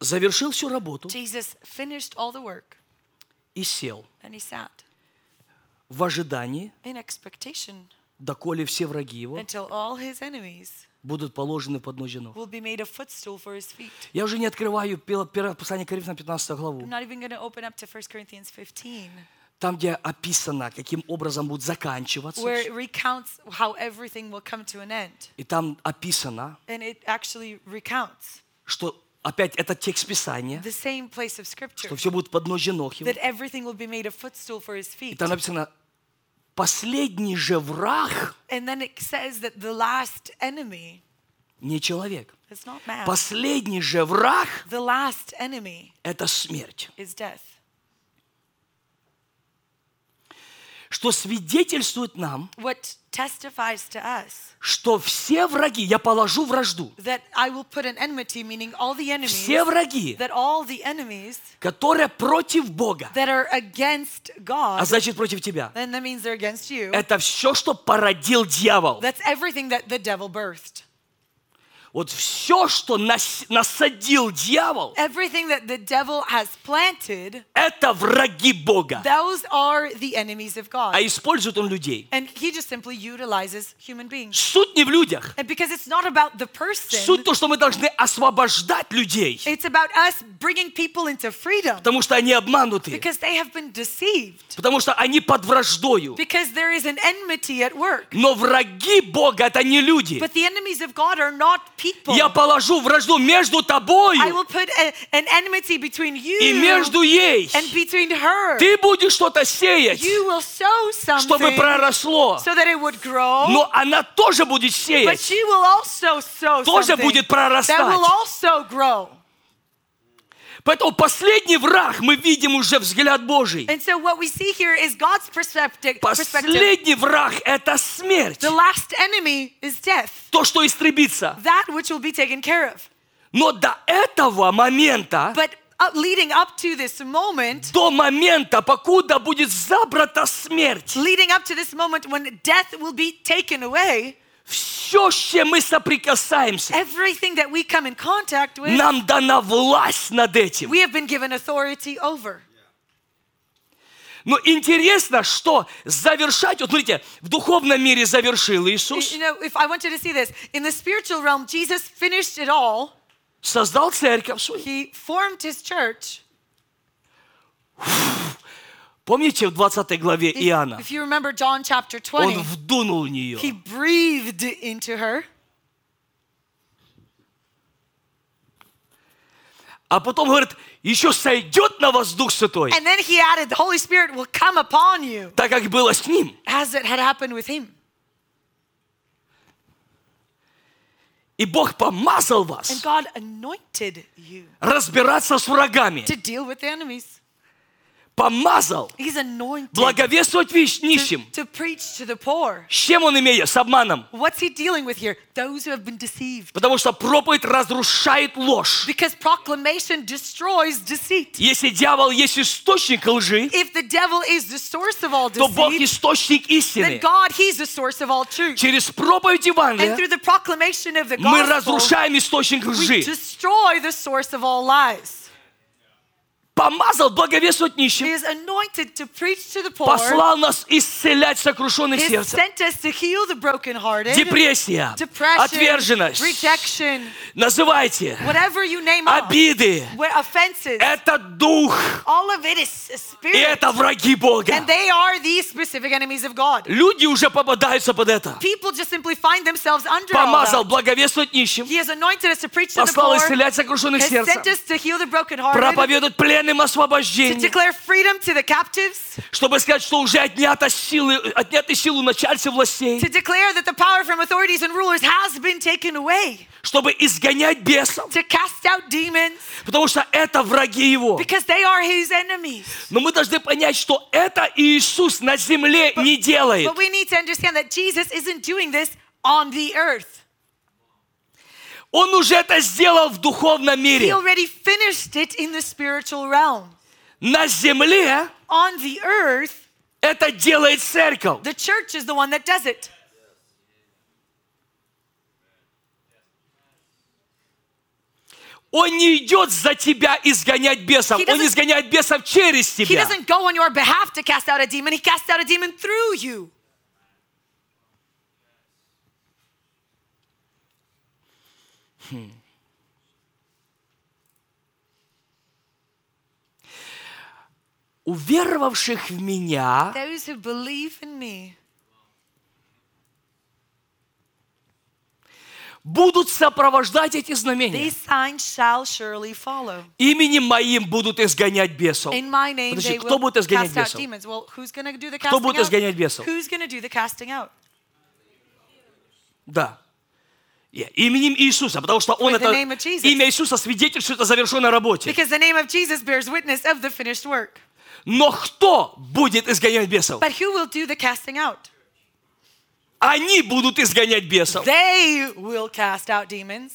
завершил всю работу Jesus finished all the work и сел and he sat в ожидании, in expectation доколе все враги его until all his enemies будут положены под ноги ног. Я уже не открываю пе- первое послание Коринфянам 15 главу, I'm not even open up to 1 Corinthians 15, там, где описано, каким образом будет заканчиваться. where всё. it recounts how everything will come to an end. И там описано, And it actually recounts что опять это текст Писания, the same place of Scripture, что все будет под ноги ног его. that everything will be made a footstool for his И feet. там написано, последний же враг And then it says that the last enemy не человек. is not man. Последний же враг The last enemy – это смерть. is death. Что свидетельствует нам, What testifies to us что все враги, я положу вражду, that I will put an enmity, meaning all the enemies, все враги, that all the enemies которые против Бога, that are against а God, значит против тебя, then that means they're against you. это все, что породил дьявол. That's everything that the devil birthed. Вот все, что нас- насадил дьявол, Everything that the devil has planted, это враги Бога. those are the enemies of God. А использует он людей. And he just simply utilizes human beings. Суть не в людях. And because it's not about the person, Суть то, что мы должны освобождать людей. it's about us bringing people into freedom Потому что они обмануты. because they have been deceived, Потому что они под враждою. because there is an enmity at work. Но враги Бога это не люди. But the enemies of God are not people. Я положу вражду между I тобою will put a, an enmity between you и между ей. and between her. Ты будешь что-то сеять, You will sow чтобы something проросло. so that it would grow. Но она тоже будет But сеять. she will also sow Тоже something будет that прорастать. will also grow. Поэтому последний враг мы видим уже взгляд Божий. And so what we see here is God's perspective. Последний враг это смерть. The last enemy is death, То, что истребится. that which will be taken care of. Но до этого момента, But uh, leading up to this moment, до момента, покуда будет забрата смерть, leading up to this moment when death will be taken away, все, с чем мы соприкасаемся, everything that we come in contact with, нам дана власть над этим. we have been given authority over. Но интересно, что завершать, вот смотрите, в духовном мире завершил Иисус, You know, if I want you to see this, in the spiritual realm, Jesus finished it all. создал церковь свою. He formed his church. Помните в 20 главе Иоанна? if you remember John chapter Он 20, вдунул в нее. he breathed into her. А потом говорит, еще сойдет на вас Дух Святой, And then he added, the Holy Spirit will come upon you, так как было с ним. as it had happened with him. И Бог помазал And вас God anointed you разбираться с врагами. to deal with the enemies. Помазал благовествовать to, нищим. to preach to the poor. С чем он имеет? С обманом. What's he dealing with here? Those who have been deceived. Потому что проповедь разрушает ложь. Because proclamation destroys deceit. Если дьявол есть источник лжи, If the devil is the source of all то Бог deceit, источник then истины. God, He's the source of all truth. Через проповедь And Евангелия through the proclamation of the мы разрушаем источник we лжи. destroy the source of all lies. Помазал благовествовать He нищим. is anointed to preach to the poor. Послал нас исцелять сокрушенных He сердцем. sent us to heal the brokenhearted, Депрессия, depression, отверженность, rejection, называйте, whatever you name up, обиды. offenses, Это дух, all of it is a и это враги Бога. And they are these specific enemies of God. Люди уже попадаются под это. People just simply find themselves under all Помазал благовествовать нищим, He has anointed us to preach to the послал исцелять сокрушенных has sent сердцем, пленным освобождение, чтобы сказать, что уже отнята силы, отняты силу начальцев властей, чтобы изгонять бесов, потому что это враги его. because they are his enemies. Но мы должны понять, что это Иисус на земле не делает. But we need to understand that Jesus isn't doing this on the earth. Он уже это сделал в духовном He мире. already finished it in the spiritual realm. На земле On the earth, это делает церковь. the church is the one that does it. Он не идет за тебя изгонять бесов. He Он изгоняет бесов через He тебя. doesn't go on your behalf to cast out a demon, he casts out a demon through you. Уверовавших в меня Those who believe in me будут сопровождать эти знамения. These signs shall surely follow. Именем моим будут изгонять бесов. In my name Подожди, they кто will будет изгонять cast out бесов? demons. Well, who's going to do the Кто будет out? изгонять бесов? Who's going to do the casting out? Да. Именем Иисуса, потому что Он это имя Иисуса свидетельствует о завершенной работе. Но кто будет изгонять бесов? Они будут изгонять бесов. They will cast out demons.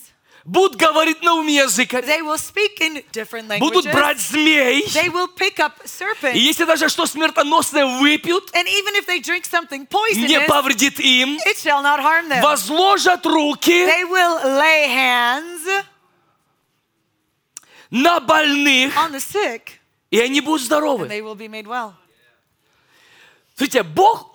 Будут говорить They will speak in different будут брать змей. They will pick up И serpents. если даже что смертоносное выпьют, And even if they drink something не poisonous, повредит им, it shall not harm them. возложат руки They will lay hands на больных, on the sick, и они будут and здоровы. they will be made well. Смотрите, Бог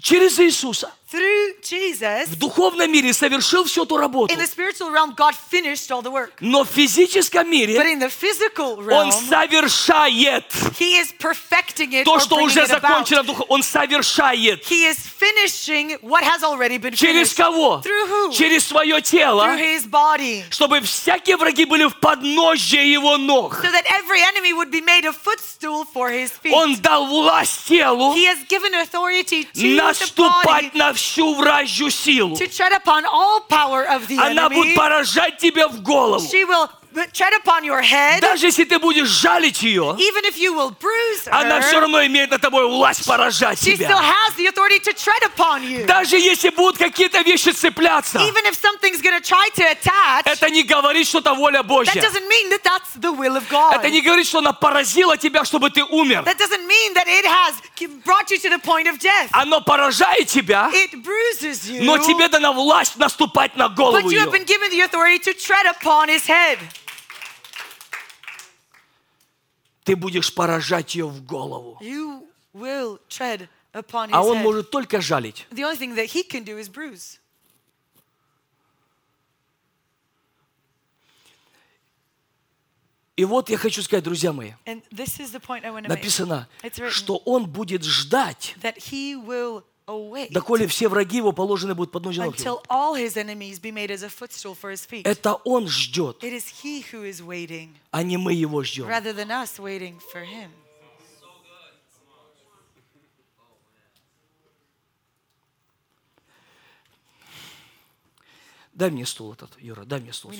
через Иисуса Through Jesus, в духовном мире совершил всю эту работу. in the spiritual realm, God finished all the work. Но в физическом But мире in the physical Он realm, совершает He is perfecting it то, что уже закончено в духе. Он совершает. He is finishing what has already been Через finished. кого? Through who? Через свое Through тело, His body. чтобы всякие враги были в подножье Его ног. So that every enemy would be made a footstool for His feet. Он дал власть телу He has given authority to the body наступать на всю вражью силу. to tread upon all power of the Она будет enemy. поражать тебя в голову. She will tread upon your head. Даже если ты будешь жалить ее, Even if you will bruise она все her, равно имеет над тобой власть поражать she still тебя. has the authority to tread upon you. Даже если будут какие-то вещи цепляться, Even if something's going to try to attach, это не говорит, что это воля that Божья. doesn't mean that that's the will of God. Это не говорит, что она поразила тебя, чтобы ты умер. That doesn't mean that it has brought you to the point of death. Оно поражает тебя, It bruises you, но тебе дана власть наступать на голову but you have ее. been given the authority to tread upon his head. Ты будешь поражать ее в голову. You will tread upon his А он head. может только жалить. The only thing that he can do is bruise. И вот я хочу сказать, друзья мои, написано, что он будет ждать, await доколе все враги его положены будут под ножи ног его. Это он ждет, а не мы его ждем. Дай мне стул этот, Юра, дай мне стул.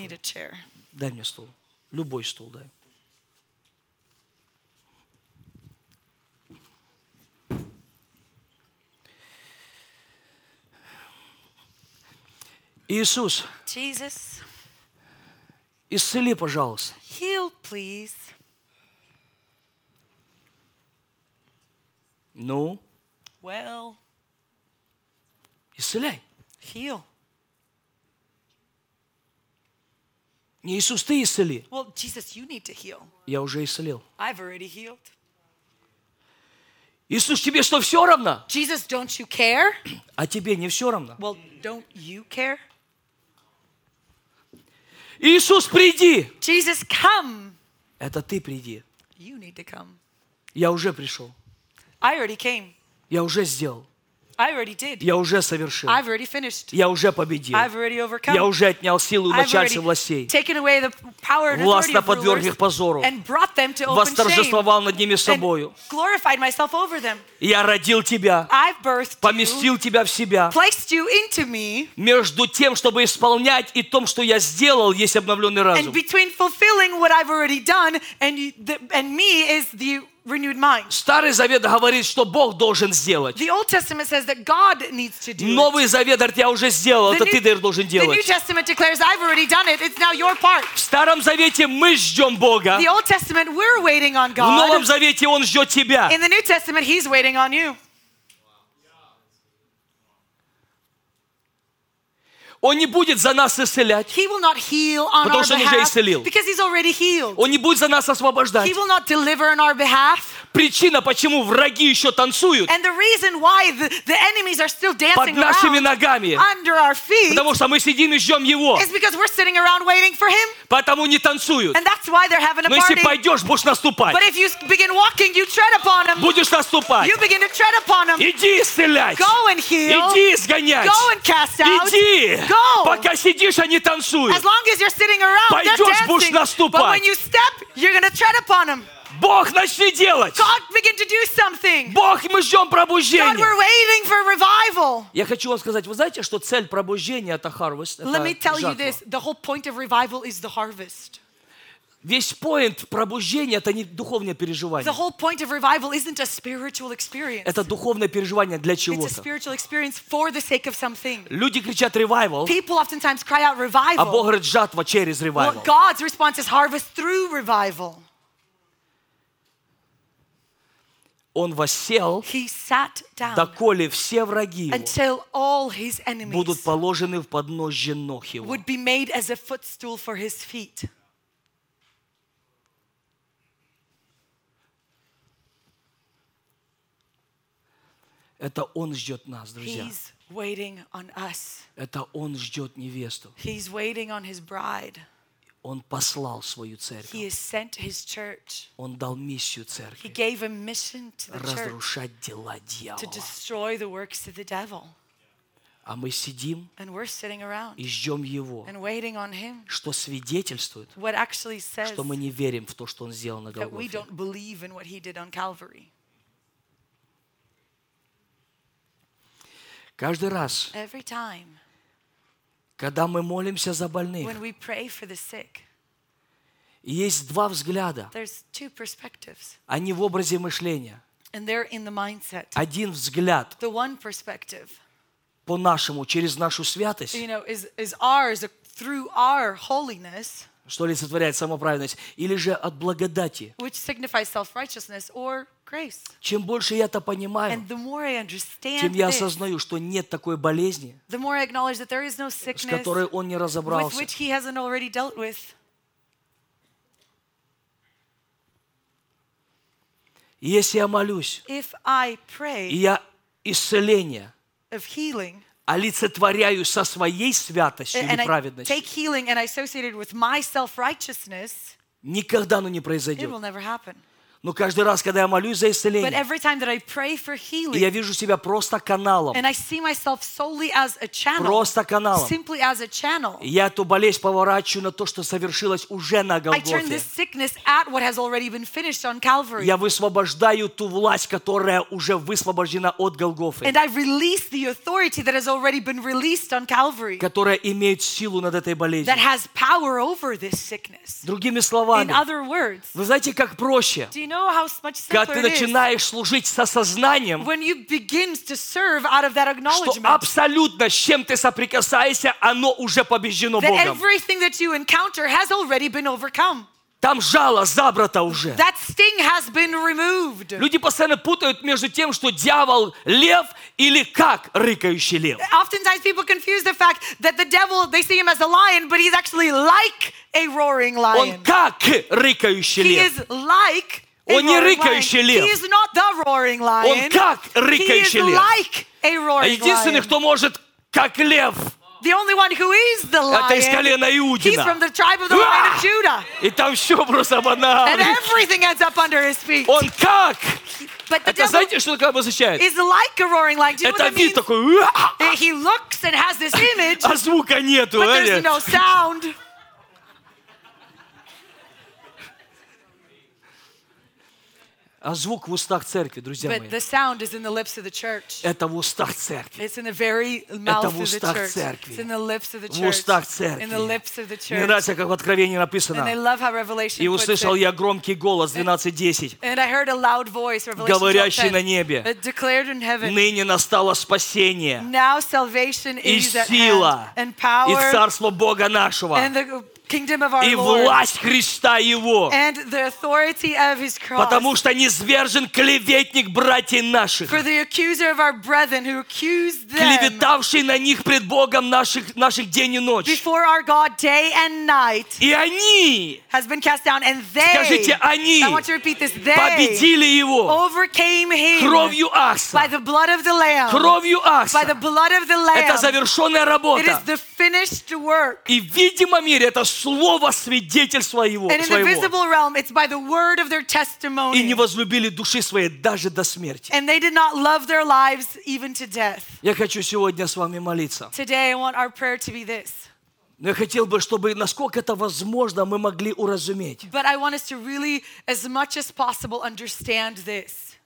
Дай мне стул. Любой стул дай. Иисус, Jesus, исцели, пожалуйста. heal, please. Ну, Well, исцеляй. heal. Не Иисус, ты исцели. Well, Jesus, you need to heal. Я уже исцелил. I've already healed. Иисус, тебе что, все равно? Jesus, don't you care? А тебе не все равно. Well, don't you care? Иисус, приди. Jesus, come. Это ты приди. You need to come. Я уже пришел. I already came. Я уже сделал. I already did. Я уже совершил. I've already finished. Я уже победил. I've already overcome. Я уже отнял силу у начальства властей. taken away the power and Властно подверг их позору. and brought them to open shame Восторжествовал над ними собою. and glorified myself over them. Я родил тебя, I've birthed you, поместил тебя в себя. placed you into me, Между тем, чтобы исполнять и том, что я сделал, есть обновленный and разум. between fulfilling what I've already done and you, the, and me is the renewed mind. Старый Завет говорит, что Бог должен сделать. The Old Testament says that God needs to do it. Новый Завет говорит, я уже сделал, The это New- ты Дейр, должен the New делать. Testament declares, I've already done it. It's now your part. В Старом Завете мы ждем Бога. The Old Testament, we're waiting on В Новом God. Завете Он ждет тебя. In the New Testament, He's waiting on you. Он не будет за нас исцелять. He will not heal on Потому our что Он уже behalf исцелил. because He's already healed. Он не будет за нас освобождать. He will not deliver on our behalf. Причина, почему враги еще танцуют, And the reason why the, the enemies are still под dancing нашими around ногами, under our feet потому что мы сидим и ждем Его. is because we're sitting around waiting for Him. Потому не танцуют. And that's why they're having a Но если party. пойдешь, будешь наступать. But if you begin walking, you tread upon Him. Будешь наступать. You begin to tread upon Him. Иди исцелять. Go and heal. Иди изгонять. Go and cast out. Иди. Go. Пока сидишь, они танцуют. As long as you're sitting around, they're Пойдешь, будешь dancing. наступать. But when you step, you're going to tread upon them. Бог, начни делать. God, begin to do something. Бог, мы ждем God, пробуждения. we're waiting for revival. Я хочу вам сказать, вы знаете, что цель пробуждения это harvest, Let me это tell you жатва. this. The whole point of revival is the harvest. Весь поинт пробуждения – это не духовное The переживание. whole point of revival isn't a spiritual experience. Это духовное переживание для It's a чего-то. spiritual experience for the sake of something. Люди кричат «ревайвал», People oftentimes cry out а Бог revival. говорит «жатва через Well, ревайвал». God's response is harvest through revival. Он down доколе все враги его будут положены в подножье ног его. Это Он ждет нас, друзья. He's waiting on us. Это Он ждет невесту. He's waiting on his bride. Он послал свою He церковь. has sent his church. Он дал миссию He церкви gave a mission to the church разрушать дела to дьявола. destroy the works of the devil. А мы сидим And we're sitting around и ждем Его, and waiting on him. что свидетельствует, What actually says что мы не верим в то, что Он сделал на that we Голгофе. don't believe in what he did on Calvary. Каждый раз, Every time когда мы молимся за when больных, we pray for the sick, есть два взгляда. there's two perspectives, Они в образе мышления. and they're in the mindset. Один взгляд The one perspective, по-нашему, через нашу святость, you know, is, is ours through our holiness, что олицетворяет самоправедность, или же от благодати. which signifies self righteousness or grace. Чем больше я это понимаю, And the more I understand тем я осознаю, что нет такой болезни, the more I acknowledge that there is no с sickness которой он не with разобрался. which he hasn't already dealt with. И если я молюсь, If I и pray я исцеление of healing, олицетворяю со своей святостью and или I праведностью, take healing and I associate it with my self righteousness, никогда оно не it произойдет. will never happen. Но каждый раз, когда я молюсь за исцеление, я вижу себя просто каналом, просто каналом, я эту болезнь поворачиваю на то, что совершилось уже на Голгофе. Я высвобождаю ту власть, которая уже высвобождена от Голгофы, которая имеет силу над этой болезнью. Другими словами, вы знаете, как проще, когда ты начинаешь служить с осознанием, when you begin to serve out of that что acknowledgement абсолютно с чем ты соприкасаешься, оно уже побеждено that Богом. everything that you encounter has already been overcome. Там жало забрато уже. That sting has been removed. Люди постоянно путают между тем, что дьявол лев или как рыкающий лев. Oftentimes people confuse the fact that the devil, they see him as a lion, but he's actually like a roaring Он lion. как рыкающий He лев. is like Он не lion. рыкающий лев. He is not the roaring lion. Он как рыкающий лев. like А единственный, lion. кто может как лев, The only one who is the это из lion, колена he's Иудина. from the tribe of the line of Judah. И там все просто And банально. everything ends up under his feet. Он как? But the Это знаете, что такое обозначает? is like a roaring lion. Do you know Это what that вид такой! He looks and has this image, а звука нету. but there's no sound. Звук в устах церкви, друзья But мои. the sound is in the lips of the church. Это в устах церкви. It's in the very mouth в of the устах church. церкви. It's in the lips of the В устах церкви. In the lips of the Мне нравится, как в Откровении And I написано. love how Revelation И puts услышал it. я громкий голос 12.10. And I heard a loud voice, Revelation Говорящий 12:10, на небе. that declared in heaven, Ныне настало спасение now salvation и is at сила hand, and и power царство Бога нашего and the и власть Христа Его. and the authority of his cross. Потому что низвержен клеветник братьев наших, For the accuser of our brethren who accused them клеветавший на них пред Богом наших, наших день и ночь. before our God day and night И они has been cast down, and they, Скажите, они победили Его overcame him кровью by Акса. the blood of the Lamb. Кровью By Акса. the blood of the Это завершенная работа. the finished work. И в видимом мире это слово свидетельства Его, And in the своего. visible realm, it's by the word of their И testimony. не возлюбили души своей даже до смерти. And they did not love their lives even to death. Я хочу сегодня с вами молиться. Today, I want our prayer to be this. Но я хотел бы, чтобы, насколько это возможно, мы могли уразуметь, But I want us to really, as much as possible, understand this.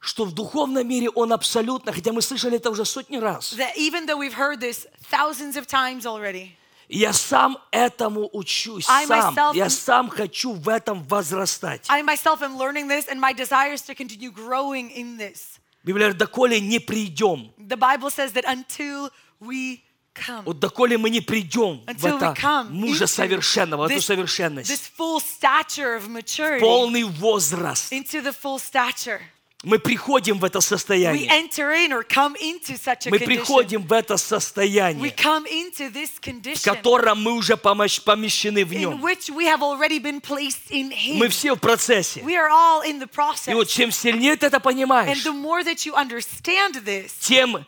что в духовном мире Он абсолютно, хотя мы слышали это уже сотни раз, That even though we've heard this thousands of times already, И Я сам этому учусь, I сам. myself- Я сам хочу в этом возрастать. I myself am learning this, and my desire is to continue growing in this. Библия говорит, доколе не придем, The Bible says that until we come, вот доколе мы не придем в это мужа совершенного, в эту совершенность, this full stature of maturity, полный возраст, into the full stature, мы приходим в это we состояние. enter in or come into such a Мы приходим в это We состояние, come into this в condition котором мы уже помещены в in нем. which we have already been placed in Him. Мы все в процессе. We are all in the И process. вот чем сильнее ты это And понимаешь, the more that you understand this, тем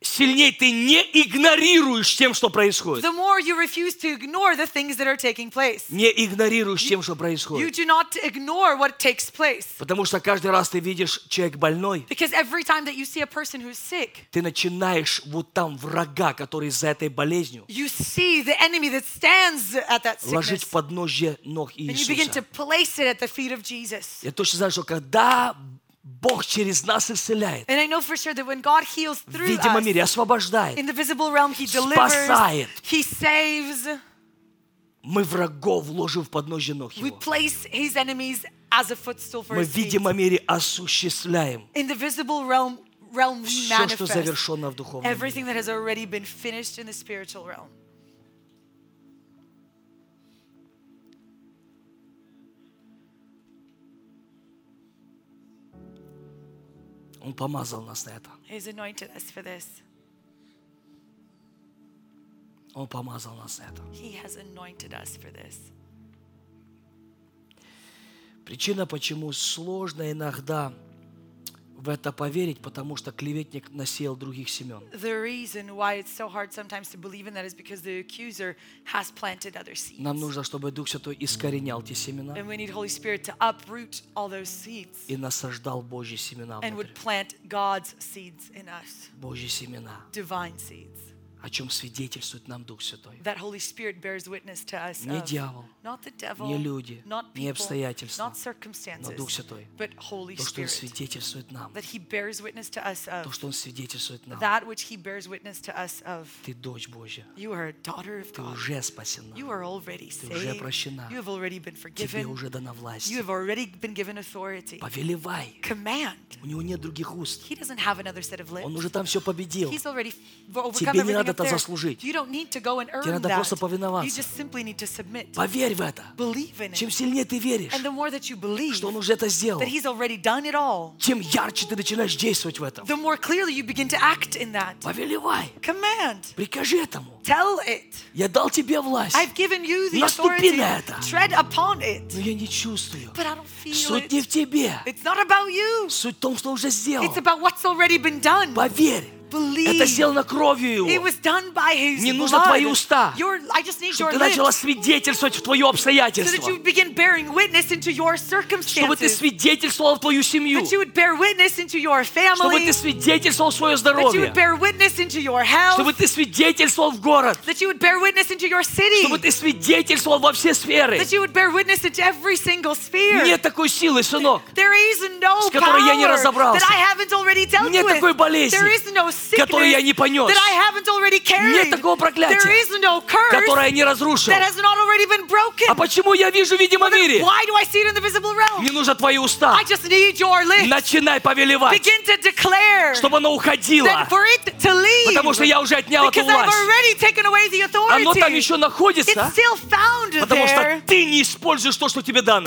сильнее ты не игнорируешь тем, что происходит. the more you refuse to ignore the things that are taking place. Не игнорируешь тем, что You происходит. do not ignore what takes place. Потому что каждый раз ты видишь человек больной, Because every time that you see a person who's sick, ты начинаешь вот там врага, который за этой болезнью, you see the enemy that stands at that ложить sickness. в подножье ног And you begin to Иисуса. place it at the feet of Jesus. Я точно знаю, что когда Бог через нас исцеляет, And I know for sure that when God heals в through видимом us, мире освобождает, in the visible realm, He delivers, Спасает. He saves. мы врагов ложим в подножье ног We Его. place His enemies as a footstool for Мы в видимом мире осуществляем In the visible realm, realm we все, что завершено в духовном everything мире. that has already been finished in the spiritual realm. Он помазал нас на это. Он помазал нас на это. He has anointed us for this. Причина, почему сложно иногда в это поверить, потому что клеветник насеял других семен. The reason why it's so hard sometimes to believe in that is because the accuser has planted other seeds. Нам нужно, чтобы Дух Святой искоренял те семена And we need Holy Spirit to uproot all those seeds и насаждал Божьи семена and would внутрь. plant God's seeds in us, Божьи семена, divine seeds. О чем свидетельствует нам Дух Святой. That Holy Spirit bears witness to us. Не дьявол, Not the devil, не люди, not не people, обстоятельства, not circumstances, но Дух Святой. but Holy То, что Он свидетельствует нам, That He bears witness to us то, что Он свидетельствует нам. That which He bears witness to us of. Ты дочь Божья, You are a daughter of ты уже спасена, You are already Ты уже прощена. You have already been тебе уже дана власть. You have already been given authority. Повелевай, Command. у него нет других уст. He doesn't have another set of Он уже там все победил. He's already overcome Тебе не everything надо это заслужить. Earn надо просто повиноваться. Поверь в это. Чем сильнее ты веришь, что Он уже это сделал, тем ярче ты начинаешь действовать в этом. Повелевай, прикажи этому. Tell it. Я дал тебе власть, Наступи на это. Но я не чувствую. Суть не в тебе. It's not about you. Суть в том, что уже сделал. It's about what's already been done. Поверь, это Believe. сделано кровью It Его. was done by His Не нужно blood. твои уста, Your, I just need Чтобы your ты начала lips свидетельствовать в твое so that обстоятельство. you begin bearing witness into your Чтобы ты circumstances. свидетельствовал в твою семью. That you would bear witness into your Чтобы family. ты свидетельствовал в свое That you здоровье. would bear witness into your health. Чтобы ты свидетельствовал в город. That you would bear witness into your city. Чтобы ты свидетельствовал во все сферы. That you would bear witness into every single sphere. Нет такой силы, сынок. There is no с которой я не power разобрался. that I haven't already dealt Нет with. такой болезни, Которую я не понес. Нет такого проклятия, которое не разрушил. А почему я вижу в видимом мире? Мне нужны твои уста. Начинай повелевать, чтобы оно уходило. Потому что я уже отнял эту власть. Оно там еще находится, потому что ты не используешь то, что тебе дано.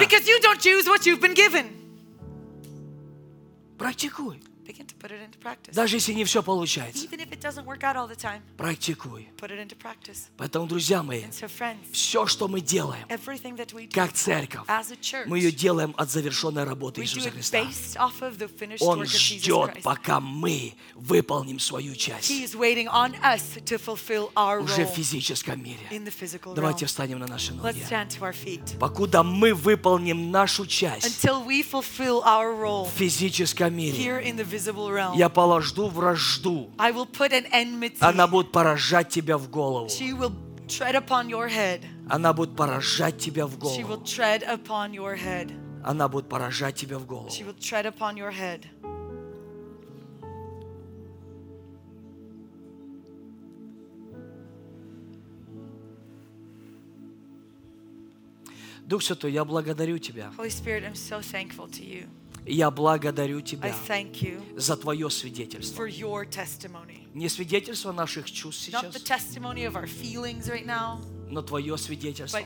Практикуй. Begin to put it into practice. Даже если не все получается. Even if it doesn't work out all the time, Практикуй. put it into practice. Поэтому, друзья мои, And so, friends, все, что мы делаем, everything that we do как церковь, as a church, мы ее делаем от завершенной работы we do Иисуса it Христа. based off of the finished Он work of Jesus ждет, Christ. пока мы выполним свою He часть is waiting on us to fulfill our уже role в физическом мире. in the physical realm. Давайте встанем на наши Let's ноги. stand to our feet. Покуда мы выполним нашу часть Until we fulfill our role в физическом мире, here in the я положу вражду. Она будет поражать тебя в голову. Она будет поражать тебя в голову. Она будет поражать тебя в голову. Дух Святой, я благодарю Тебя. Holy Spirit, I'm so thankful to you. Я благодарю Тебя за Твое свидетельство. Не свидетельство наших чувств сейчас, right now, но Твое свидетельство.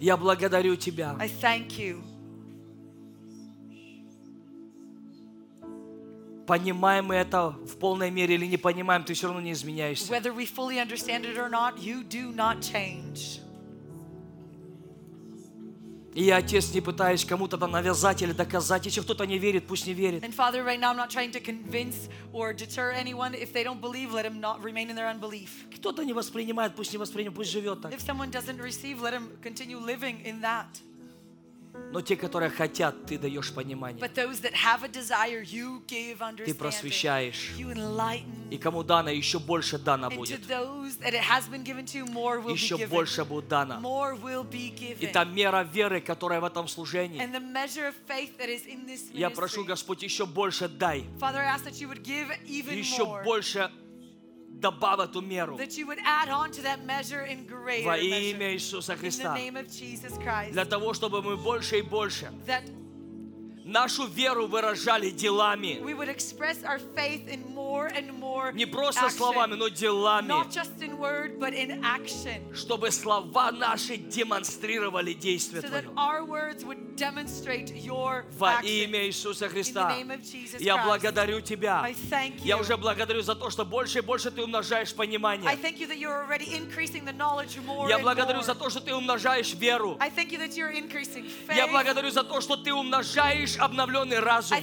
Я благодарю Тебя. Понимаем мы это в полной мере или не понимаем, Ты все равно не изменяешься. Whether we fully understand it or not, you do not change. И я, Отец, не пытаюсь кому-то там навязать или доказать. Если кто-то не верит, пусть не верит. And Father, right now I'm not trying to convince or deter anyone. If they don't believe, let them not remain in their unbelief. Кто-то не воспринимает, пусть не воспринимает, пусть живет так. If someone doesn't receive, let them continue living in that. Но те, которые хотят, Ты даешь понимание. Desire, Ты просвещаешь. И кому дано, еще больше дано будет. Еще больше будет дано. И та мера веры, которая в этом служении, я прошу. Господь, еще больше дай. Father, Еще more. больше добавь эту меру. That you would add on to that measure in greater Во имя Иисуса In the Христа. name of Jesus Christ. Для того, чтобы мы больше и больше That нашу веру выражали делами. we would express our faith in more and more Не просто action. словами, но делами. Not just in word, but in action. Чтобы слова наши демонстрировали действие So that Твое. our words would demonstrate your Во action. имя Иисуса In the Христа. name of Jesus Я Christ. благодарю Тебя. I thank you. Я уже благодарю за то, что больше и больше Ты умножаешь I понимание. thank you that you're already increasing the knowledge more Я благодарю за то, что Ты умножаешь веру. I thank you that you're increasing faith. Я благодарю за то, что Ты умножаешь обновленный разум.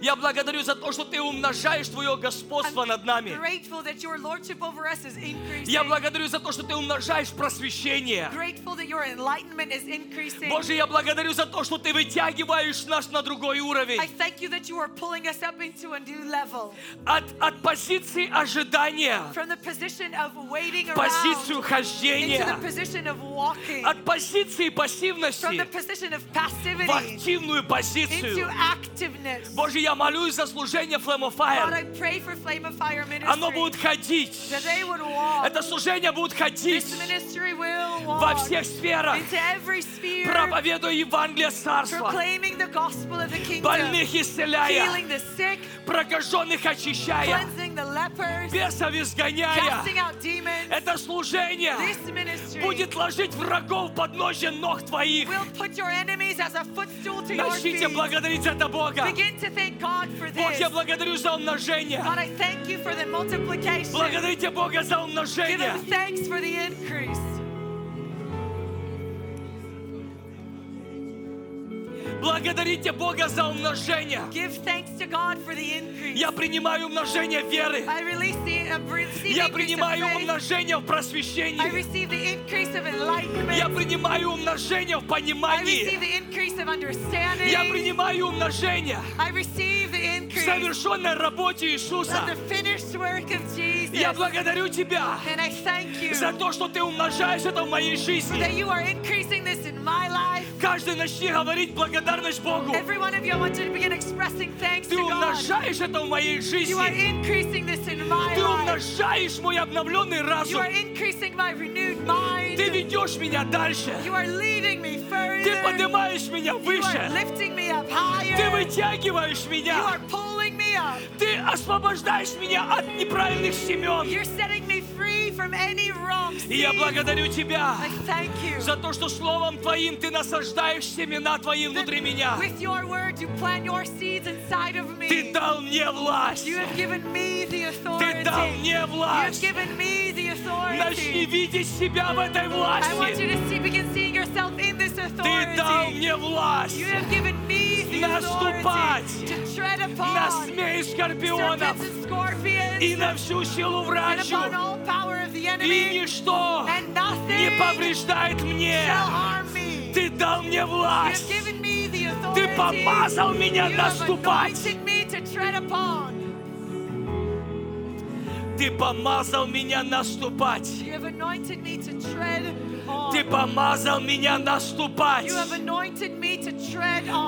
Я благодарю за то, что Ты умножаешь Твое господство над нами. Я благодарю за то, что Ты умножаешь просвещение. Боже, я благодарю за то, что Ты вытягиваешь нас на другой уровень. От, от позиции ожидания в позицию хождения. От позиции пассивности в активную позицию. Боже, я молюсь за служение Flame of Fire. pray for Flame of Fire Оно будет ходить. Это служение будет ходить This ministry will walk во всех сферах, проповедуя Евангелие Царства, proclaiming the gospel of the kingdom, больных исцеляя, healing the sick, прокаженных очищая, cleansing the lepers, бесов изгоняя. casting out demons. Это служение будет ложить врагов под ножи ног твоих. will put your enemies as a footstool to your Начните feet. благодарить за это Бога. Begin to thank God for Бог, this. я благодарю за умножение. God, I thank you for the multiplication. Благодарите Бога за Give умножение. him thanks for the increase. Благодарите Бога за умножение. Give thanks to God for the increase. Я принимаю умножение веры. I release the, uh, Я of принимаю faith. умножение в I просвещении. receive the increase of enlightenment. Я принимаю умножение в I receive понимании. the increase of understanding. Я принимаю умножение I receive the в increase совершенной работе of Иисуса. the finished work of Jesus. Я благодарю Тебя And I thank you за то, что Ты умножаешь это в моей that жизни. you are increasing this in my life. Каждый начни говорить благодарность Богу. Every one of you, I want you to begin expressing thanks Ты to God. умножаешь это в моей You are жизни. increasing this in my Ты умножаешь мой обновленный You разум. are increasing my renewed mind. Ты ведешь меня дальше. You are leading me further. Ты поднимаешь меня You are выше. lifting me up higher. Ты вытягиваешь You меня. are pulling me up. Ты освобождаешь меня от неправильных семен. You're setting me from any wrong И я seeds. благодарю Тебя I thank you. за то, что Словом Твоим Ты насаждаешь семена Твои внутри меня. With your word, you plant your seeds inside of me. Ты дал мне власть. You have given me the authority. Ты дал мне You have власть. given me the Начни authority. видеть себя в этой I want you власти. to see, begin seeing yourself in this Ты дал authority. мне власть You have given me the Наступать на змей скорпионов и на всю силу врачу. И ничто не повреждает мне. Ты дал мне власть. Ты помазал меня наступать. Ты помазал меня наступать. Ты помазал меня наступать.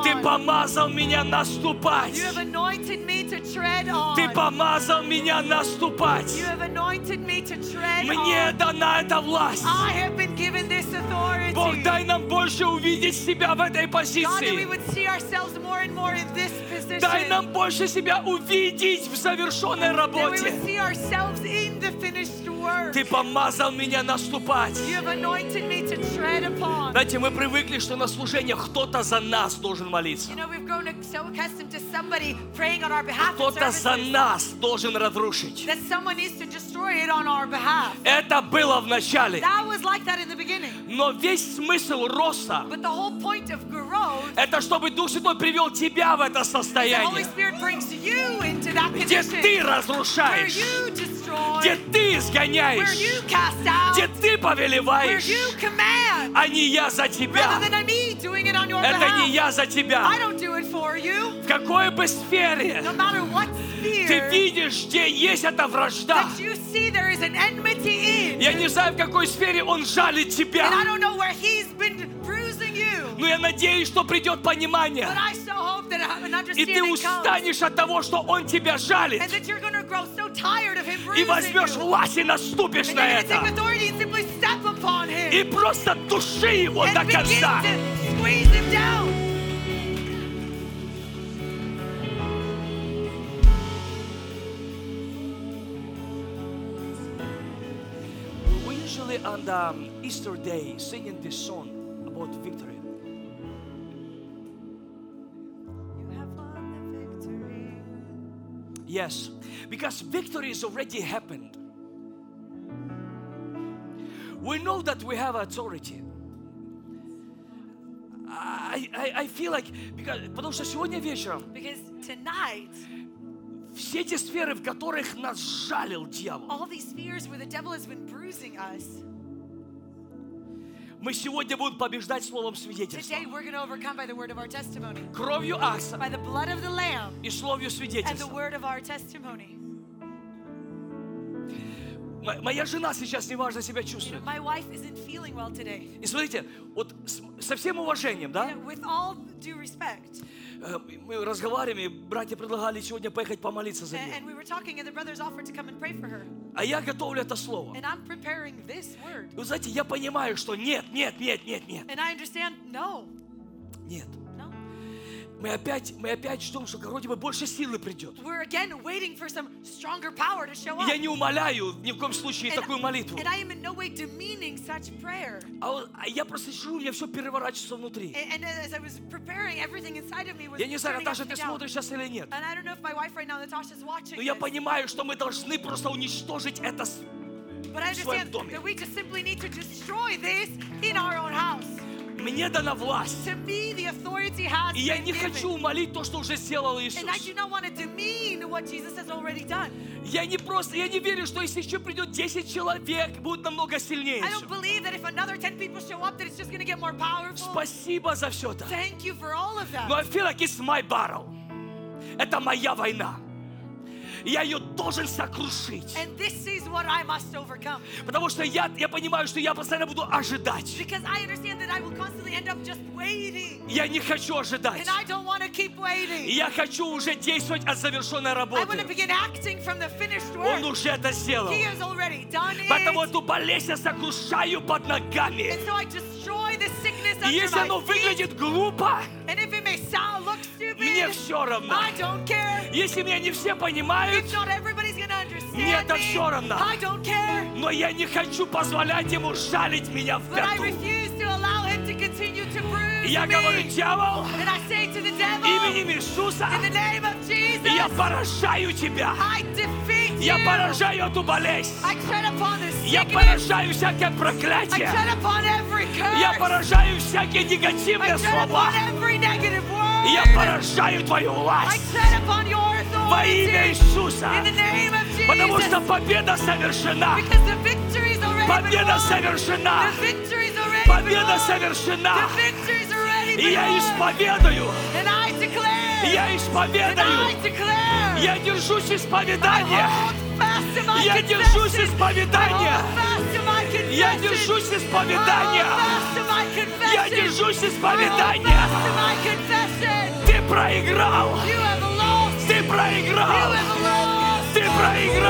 Ты помазал меня наступать. Ты помазал меня наступать. Мне дана эта власть. Бог, дай нам больше увидеть себя в этой позиции. Дай нам больше себя увидеть в завершенной работе. Ты помазал меня наступать. Знаете, мы привыкли, что на служениях кто-то за нас должен молиться. Кто-то за нас должен разрушить. Это было в начале. Но весь смысл роста это чтобы Дух Святой привел тебя в это состояние, где ты разрушаешь, где ты where изгоняешь, где ты повелеваешь, а не я за тебя. Это не я за тебя. I don't do it for you. В какой бы сфере No matter what ты видишь, где есть эта вражда, я не знаю, в какой сфере он жалит тебя, но я надеюсь, что придет понимание, и ты устанешь от того, что он тебя жалит, и возьмешь власть и наступишь на это, и просто души его до конца. usually on the um, Easter day singing this song about victory. You have won the victory. Yes, because victory is already happened. We know that we have authority. I, I, I feel like, because, потому что сегодня вечером Because tonight, все эти сферы, в которых нас жалил дьявол, all these spheres where the devil has been bruising us, мы сегодня будем побеждать словом свидетельства. today we're going to overcome by the word of our testimony, Кровью Акса by the blood of the Lamb и словью and the свидетельства. word of our testimony. Моя жена сейчас неважно себя You know, чувствует. my wife isn't feeling well today. И смотрите, вот с- со всем уважением, You да, know, with all due respect, э, мы разговариваем, и братья предлагали сегодня поехать помолиться за нее. А я готовлю это слово. Вы знаете, я понимаю, что нет, нет, нет, нет, нет, нет. Мы опять, мы опять ждем, что вроде бы больше силы придет. We're again waiting for some stronger power to show up. я не умоляю ни в коем случае And, такую молитву. and I am in no way demeaning such prayer. А а я просто сижу, у меня все переворачивается внутри. And, and as I was preparing, everything inside of me was Я не знаю, Наташа, ты смотришь сейчас или нет. And I don't know if my wife right now, Natasha's watching Но я this, понимаю, что мы должны просто уничтожить это. but I в своем understand that we just simply need to destroy this in our own house. Мне дана власть. To me, the authority has И я been не given. хочу умолить то, что уже сделал Иисус. And I do not want to demean what Jesus has already done. Я не просто, я не верю, что если еще придет 10 человек, будет намного сильнее. I don't всё. believe that if another 10 people show up, that it's just going to get more powerful. Спасибо за все это. Thank you for all of that. Но I feel like it's my battle. Это моя война. И Я ее должен сокрушить. And this is what I must overcome. Потому что я, я понимаю, что я постоянно буду ожидать. Because I understand that I will constantly end up just waiting. Я не хочу ожидать. And I don't want to keep waiting. Я хочу уже действовать от завершенной I want to работы. begin acting from the finished Он work. уже это сделал. He has already done Поэтому it. эту болезнь я сокрушаю под ногами. And so I destroy the sickness under если оно my feet. выглядит глупо, And if it may sound, look мне все равно. I don't care. Если меня не все понимают, If not everybody's going to understand Мне это me, всё равно. I don't care. но я не хочу позволять ему жалить меня в But I пяту. refuse to allow him to continue to bruise я говорю, дьявол, именем Иисуса, я поражаю тебя. Я поражаю эту болезнь. Я поражаю всякое проклятие. Я поражаю всякие негативные слова. я поражаю твою власть во имя. Иисуса. Потому что победа совершена. Победа совершена. Победа совершена. И я исповедую. Я исповедую. Я держусь исповедания. Я держусь исповедания. Я держусь исповедания. Я держусь исповедания. Ты проиграл. Ты проиграл. Ты проиграл.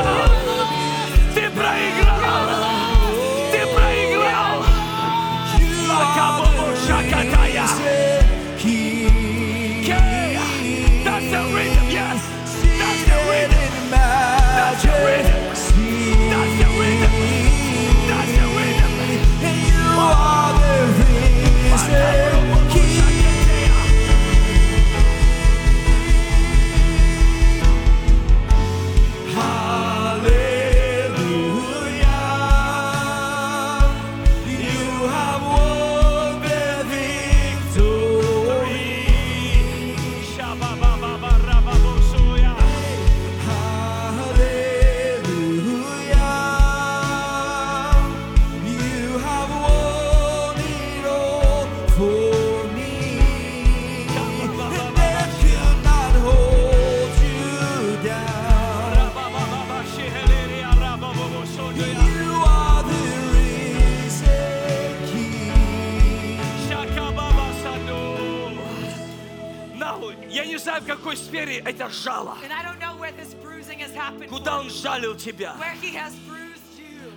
Bruising has happened. Куда он жалил тебя?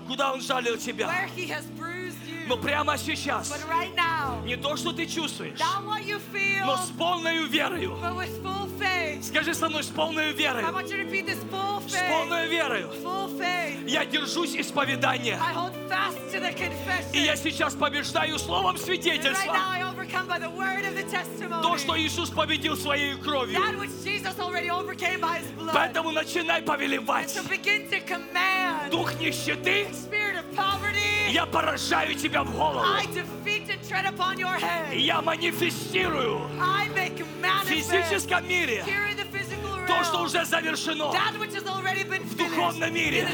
Куда он жалил тебя? Но прямо сейчас, right now, не то, что ты чувствуешь, feel, но с полной верою. faith. Скажи со мной, с полной full С полной верою. Faith. Я держусь исповедания. И я сейчас побеждаю словом свидетельства. То, что. Иисус победил своей кровью. Поэтому начинай повелевать. Дух нищеты, я поражаю тебя в голову. Я манифестирую в физическом мире то, что уже завершено. finished духовном мире.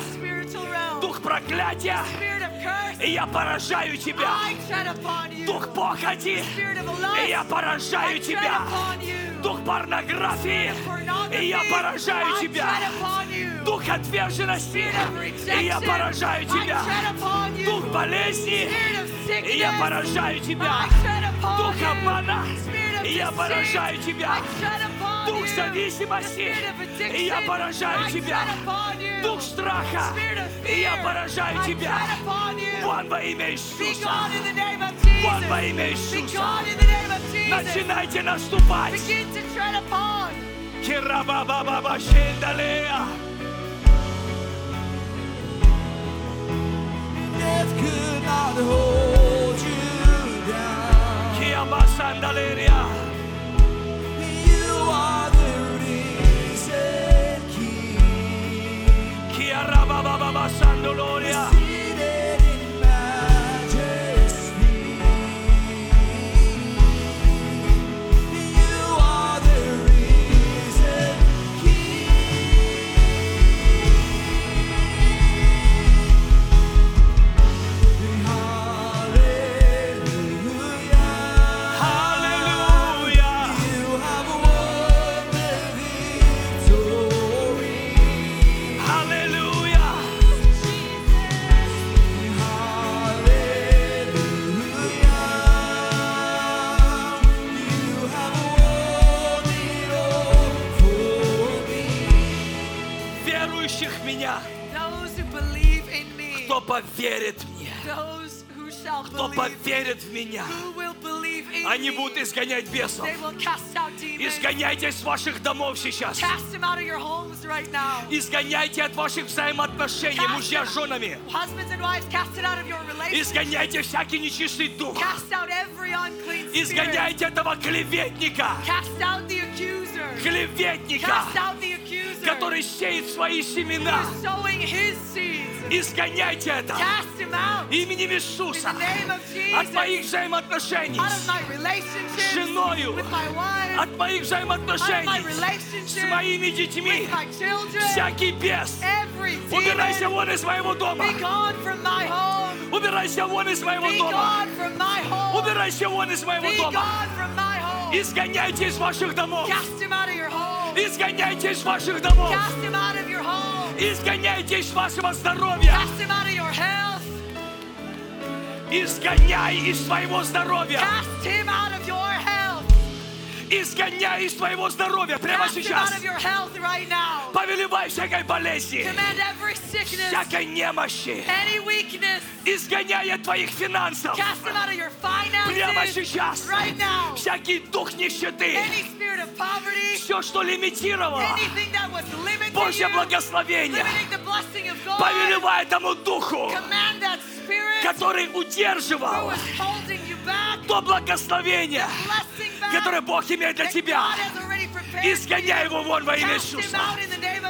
Дух проклятия, и я поражаю тебя. Дух похоти, и я поражаю тебя. Дух порнографии, и я поражаю тебя. Дух отверженности, и я поражаю тебя. Дух болезни, и я поражаю тебя. Дух обмана, и я поражаю тебя. Дух зависимости, и я поражаю тебя. Дух страха, и я поражаю тебя. Вон во имя Иисуса. Вон во имя Иисуса. Начинайте наступать. Кирабабаба шендалея. Death could not hold you down. Киабасандалерия. You basando gloria. Поверит мне, кто поверит в меня, они будут изгонять бесов. Изгоняйте из ваших домов сейчас. Изгоняйте от ваших взаимоотношений мужья с женами. Изгоняйте всякий нечистый дух. Изгоняйте этого клеветника. Клеветника, который сеет свои семена. Изгоняйте это! Именем Иисуса! От моих взаимоотношений, relationships. женою, от моих взаимоотношений! С моими детьми. Всякий бес, убирайся вон из моего дома. Убирайся вон из моего дома. Убирайся вон из моего дома. Изгоняйте из ваших домов. Изгоняйте из ваших домов. Изгоняйте из вашего здоровья. Cast him out of your health. Изгоняй из своего здоровья. Cast him out of your health. Изгоняй из своего здоровья прямо сейчас. Повелевай всякой болезни, всякой немощи. от твоих финансов. Прямо сейчас. Всякий дух нищеты. Все, что лимитировало Божье благословение. Повелевай этому духу, который удерживал то благословение, которое Бог имеет для тебя. Изгоняй его вон во имя Иисуса.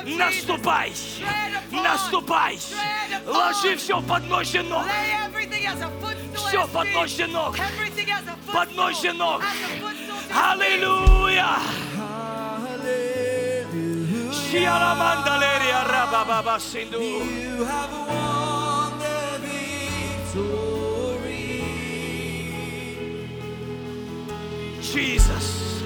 Наступай, наступай, ложи все в подножье ног. Все под ножи ног. Под ножи ног. Аллилуйя! You have won the victory. Jesus,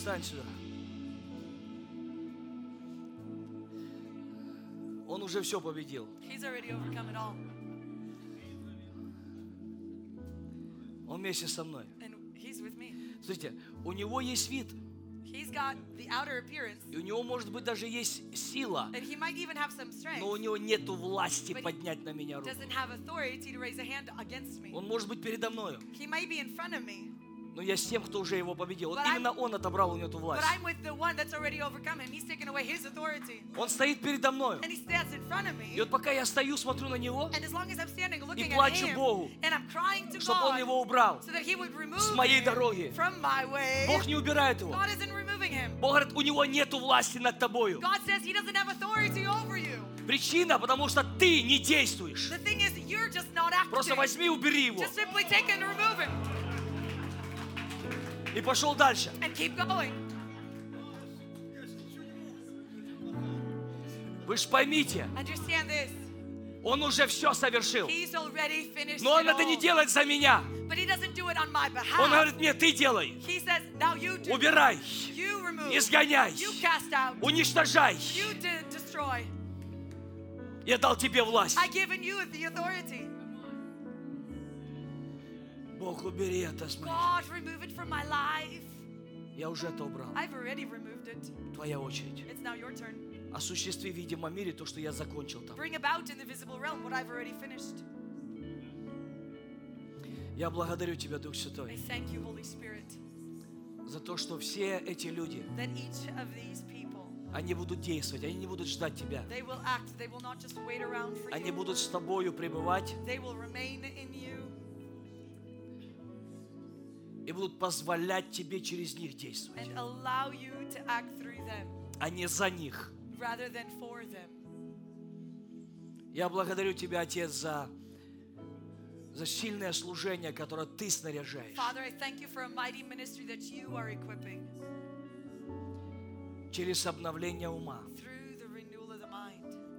Стань сюда. Он уже все победил. Он вместе со мной. Смотрите, у него есть вид, He's got the outer appearance. и у него, может быть, даже есть сила, And he might even have some strength. но у него нету власти But поднять на меня руку. Doesn't have authority to raise a hand against me. Он может быть передо мною, He might be in front of me. Но я с тем, кто уже его победил. Вот But I'm- именно он отобрал у него эту власть. Он стоит передо me. И вот пока я стою, смотрю на него, as as standing at плачу him, Богу, чтобы он его убрал. so с моей дороги. Бог не убирает его. Бог говорит, у него нету власти над тобою. Причина, потому что ты не действуешь. Is. Просто возьми, убери его. И пошел дальше. and keep going. Вы же поймите, Understand this. он уже все совершил. Но он это не делает за меня. Он говорит мне, ты делай. says. Убирай. Изгоняй. Уничтожай. Я дал тебе власть. Бог, убери это с меня. God, remove it from my life. Я уже это убрал. I've already removed it. Твоя очередь. It's now your turn. Осуществи в видимом мире то, что я закончил там. Bring about in the visible realm what I've already finished. Я благодарю Тебя, Дух I Святой, thank you, Holy Spirit, за то, что все эти люди, that each of these people, они будут действовать, они не будут ждать Тебя. they will act. They will not just wait around for Они you. будут с Тобою пребывать They will remain in you и будут позволять Тебе через них действовать, а не за них. Я благодарю Тебя, Отец, за, за сильное служение, которое Ты снаряжаешь. Father, через обновление ума. through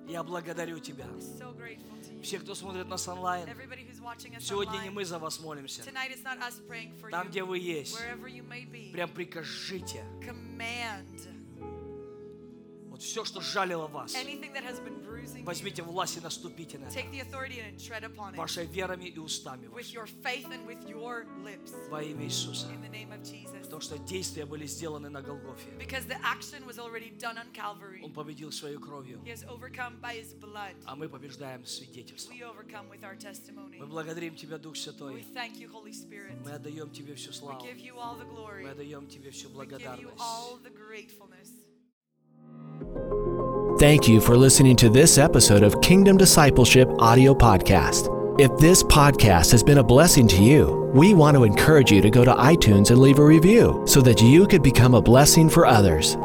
Я благодарю Тебя. Все, кто смотрит нас онлайн, сегодня не мы за вас молимся. Там, где вы есть, прям прикажите. Все, что жалило вас, возьмите власть и наступите на это. Вашей верами и устами. Во имя Иисуса. Потому что действия были сделаны на Голгофе. Он победил своей кровью, а мы побеждаем свидетельством. Мы благодарим Тебя, Дух Святой. Мы отдаем Тебе всю славу. Мы отдаем Тебе всю благодарность. Thank you for listening to this episode of Kingdom Discipleship Audio Podcast. If this podcast has been a blessing to you, we want to encourage you to go to iTunes and leave a review so that you could become a blessing for others.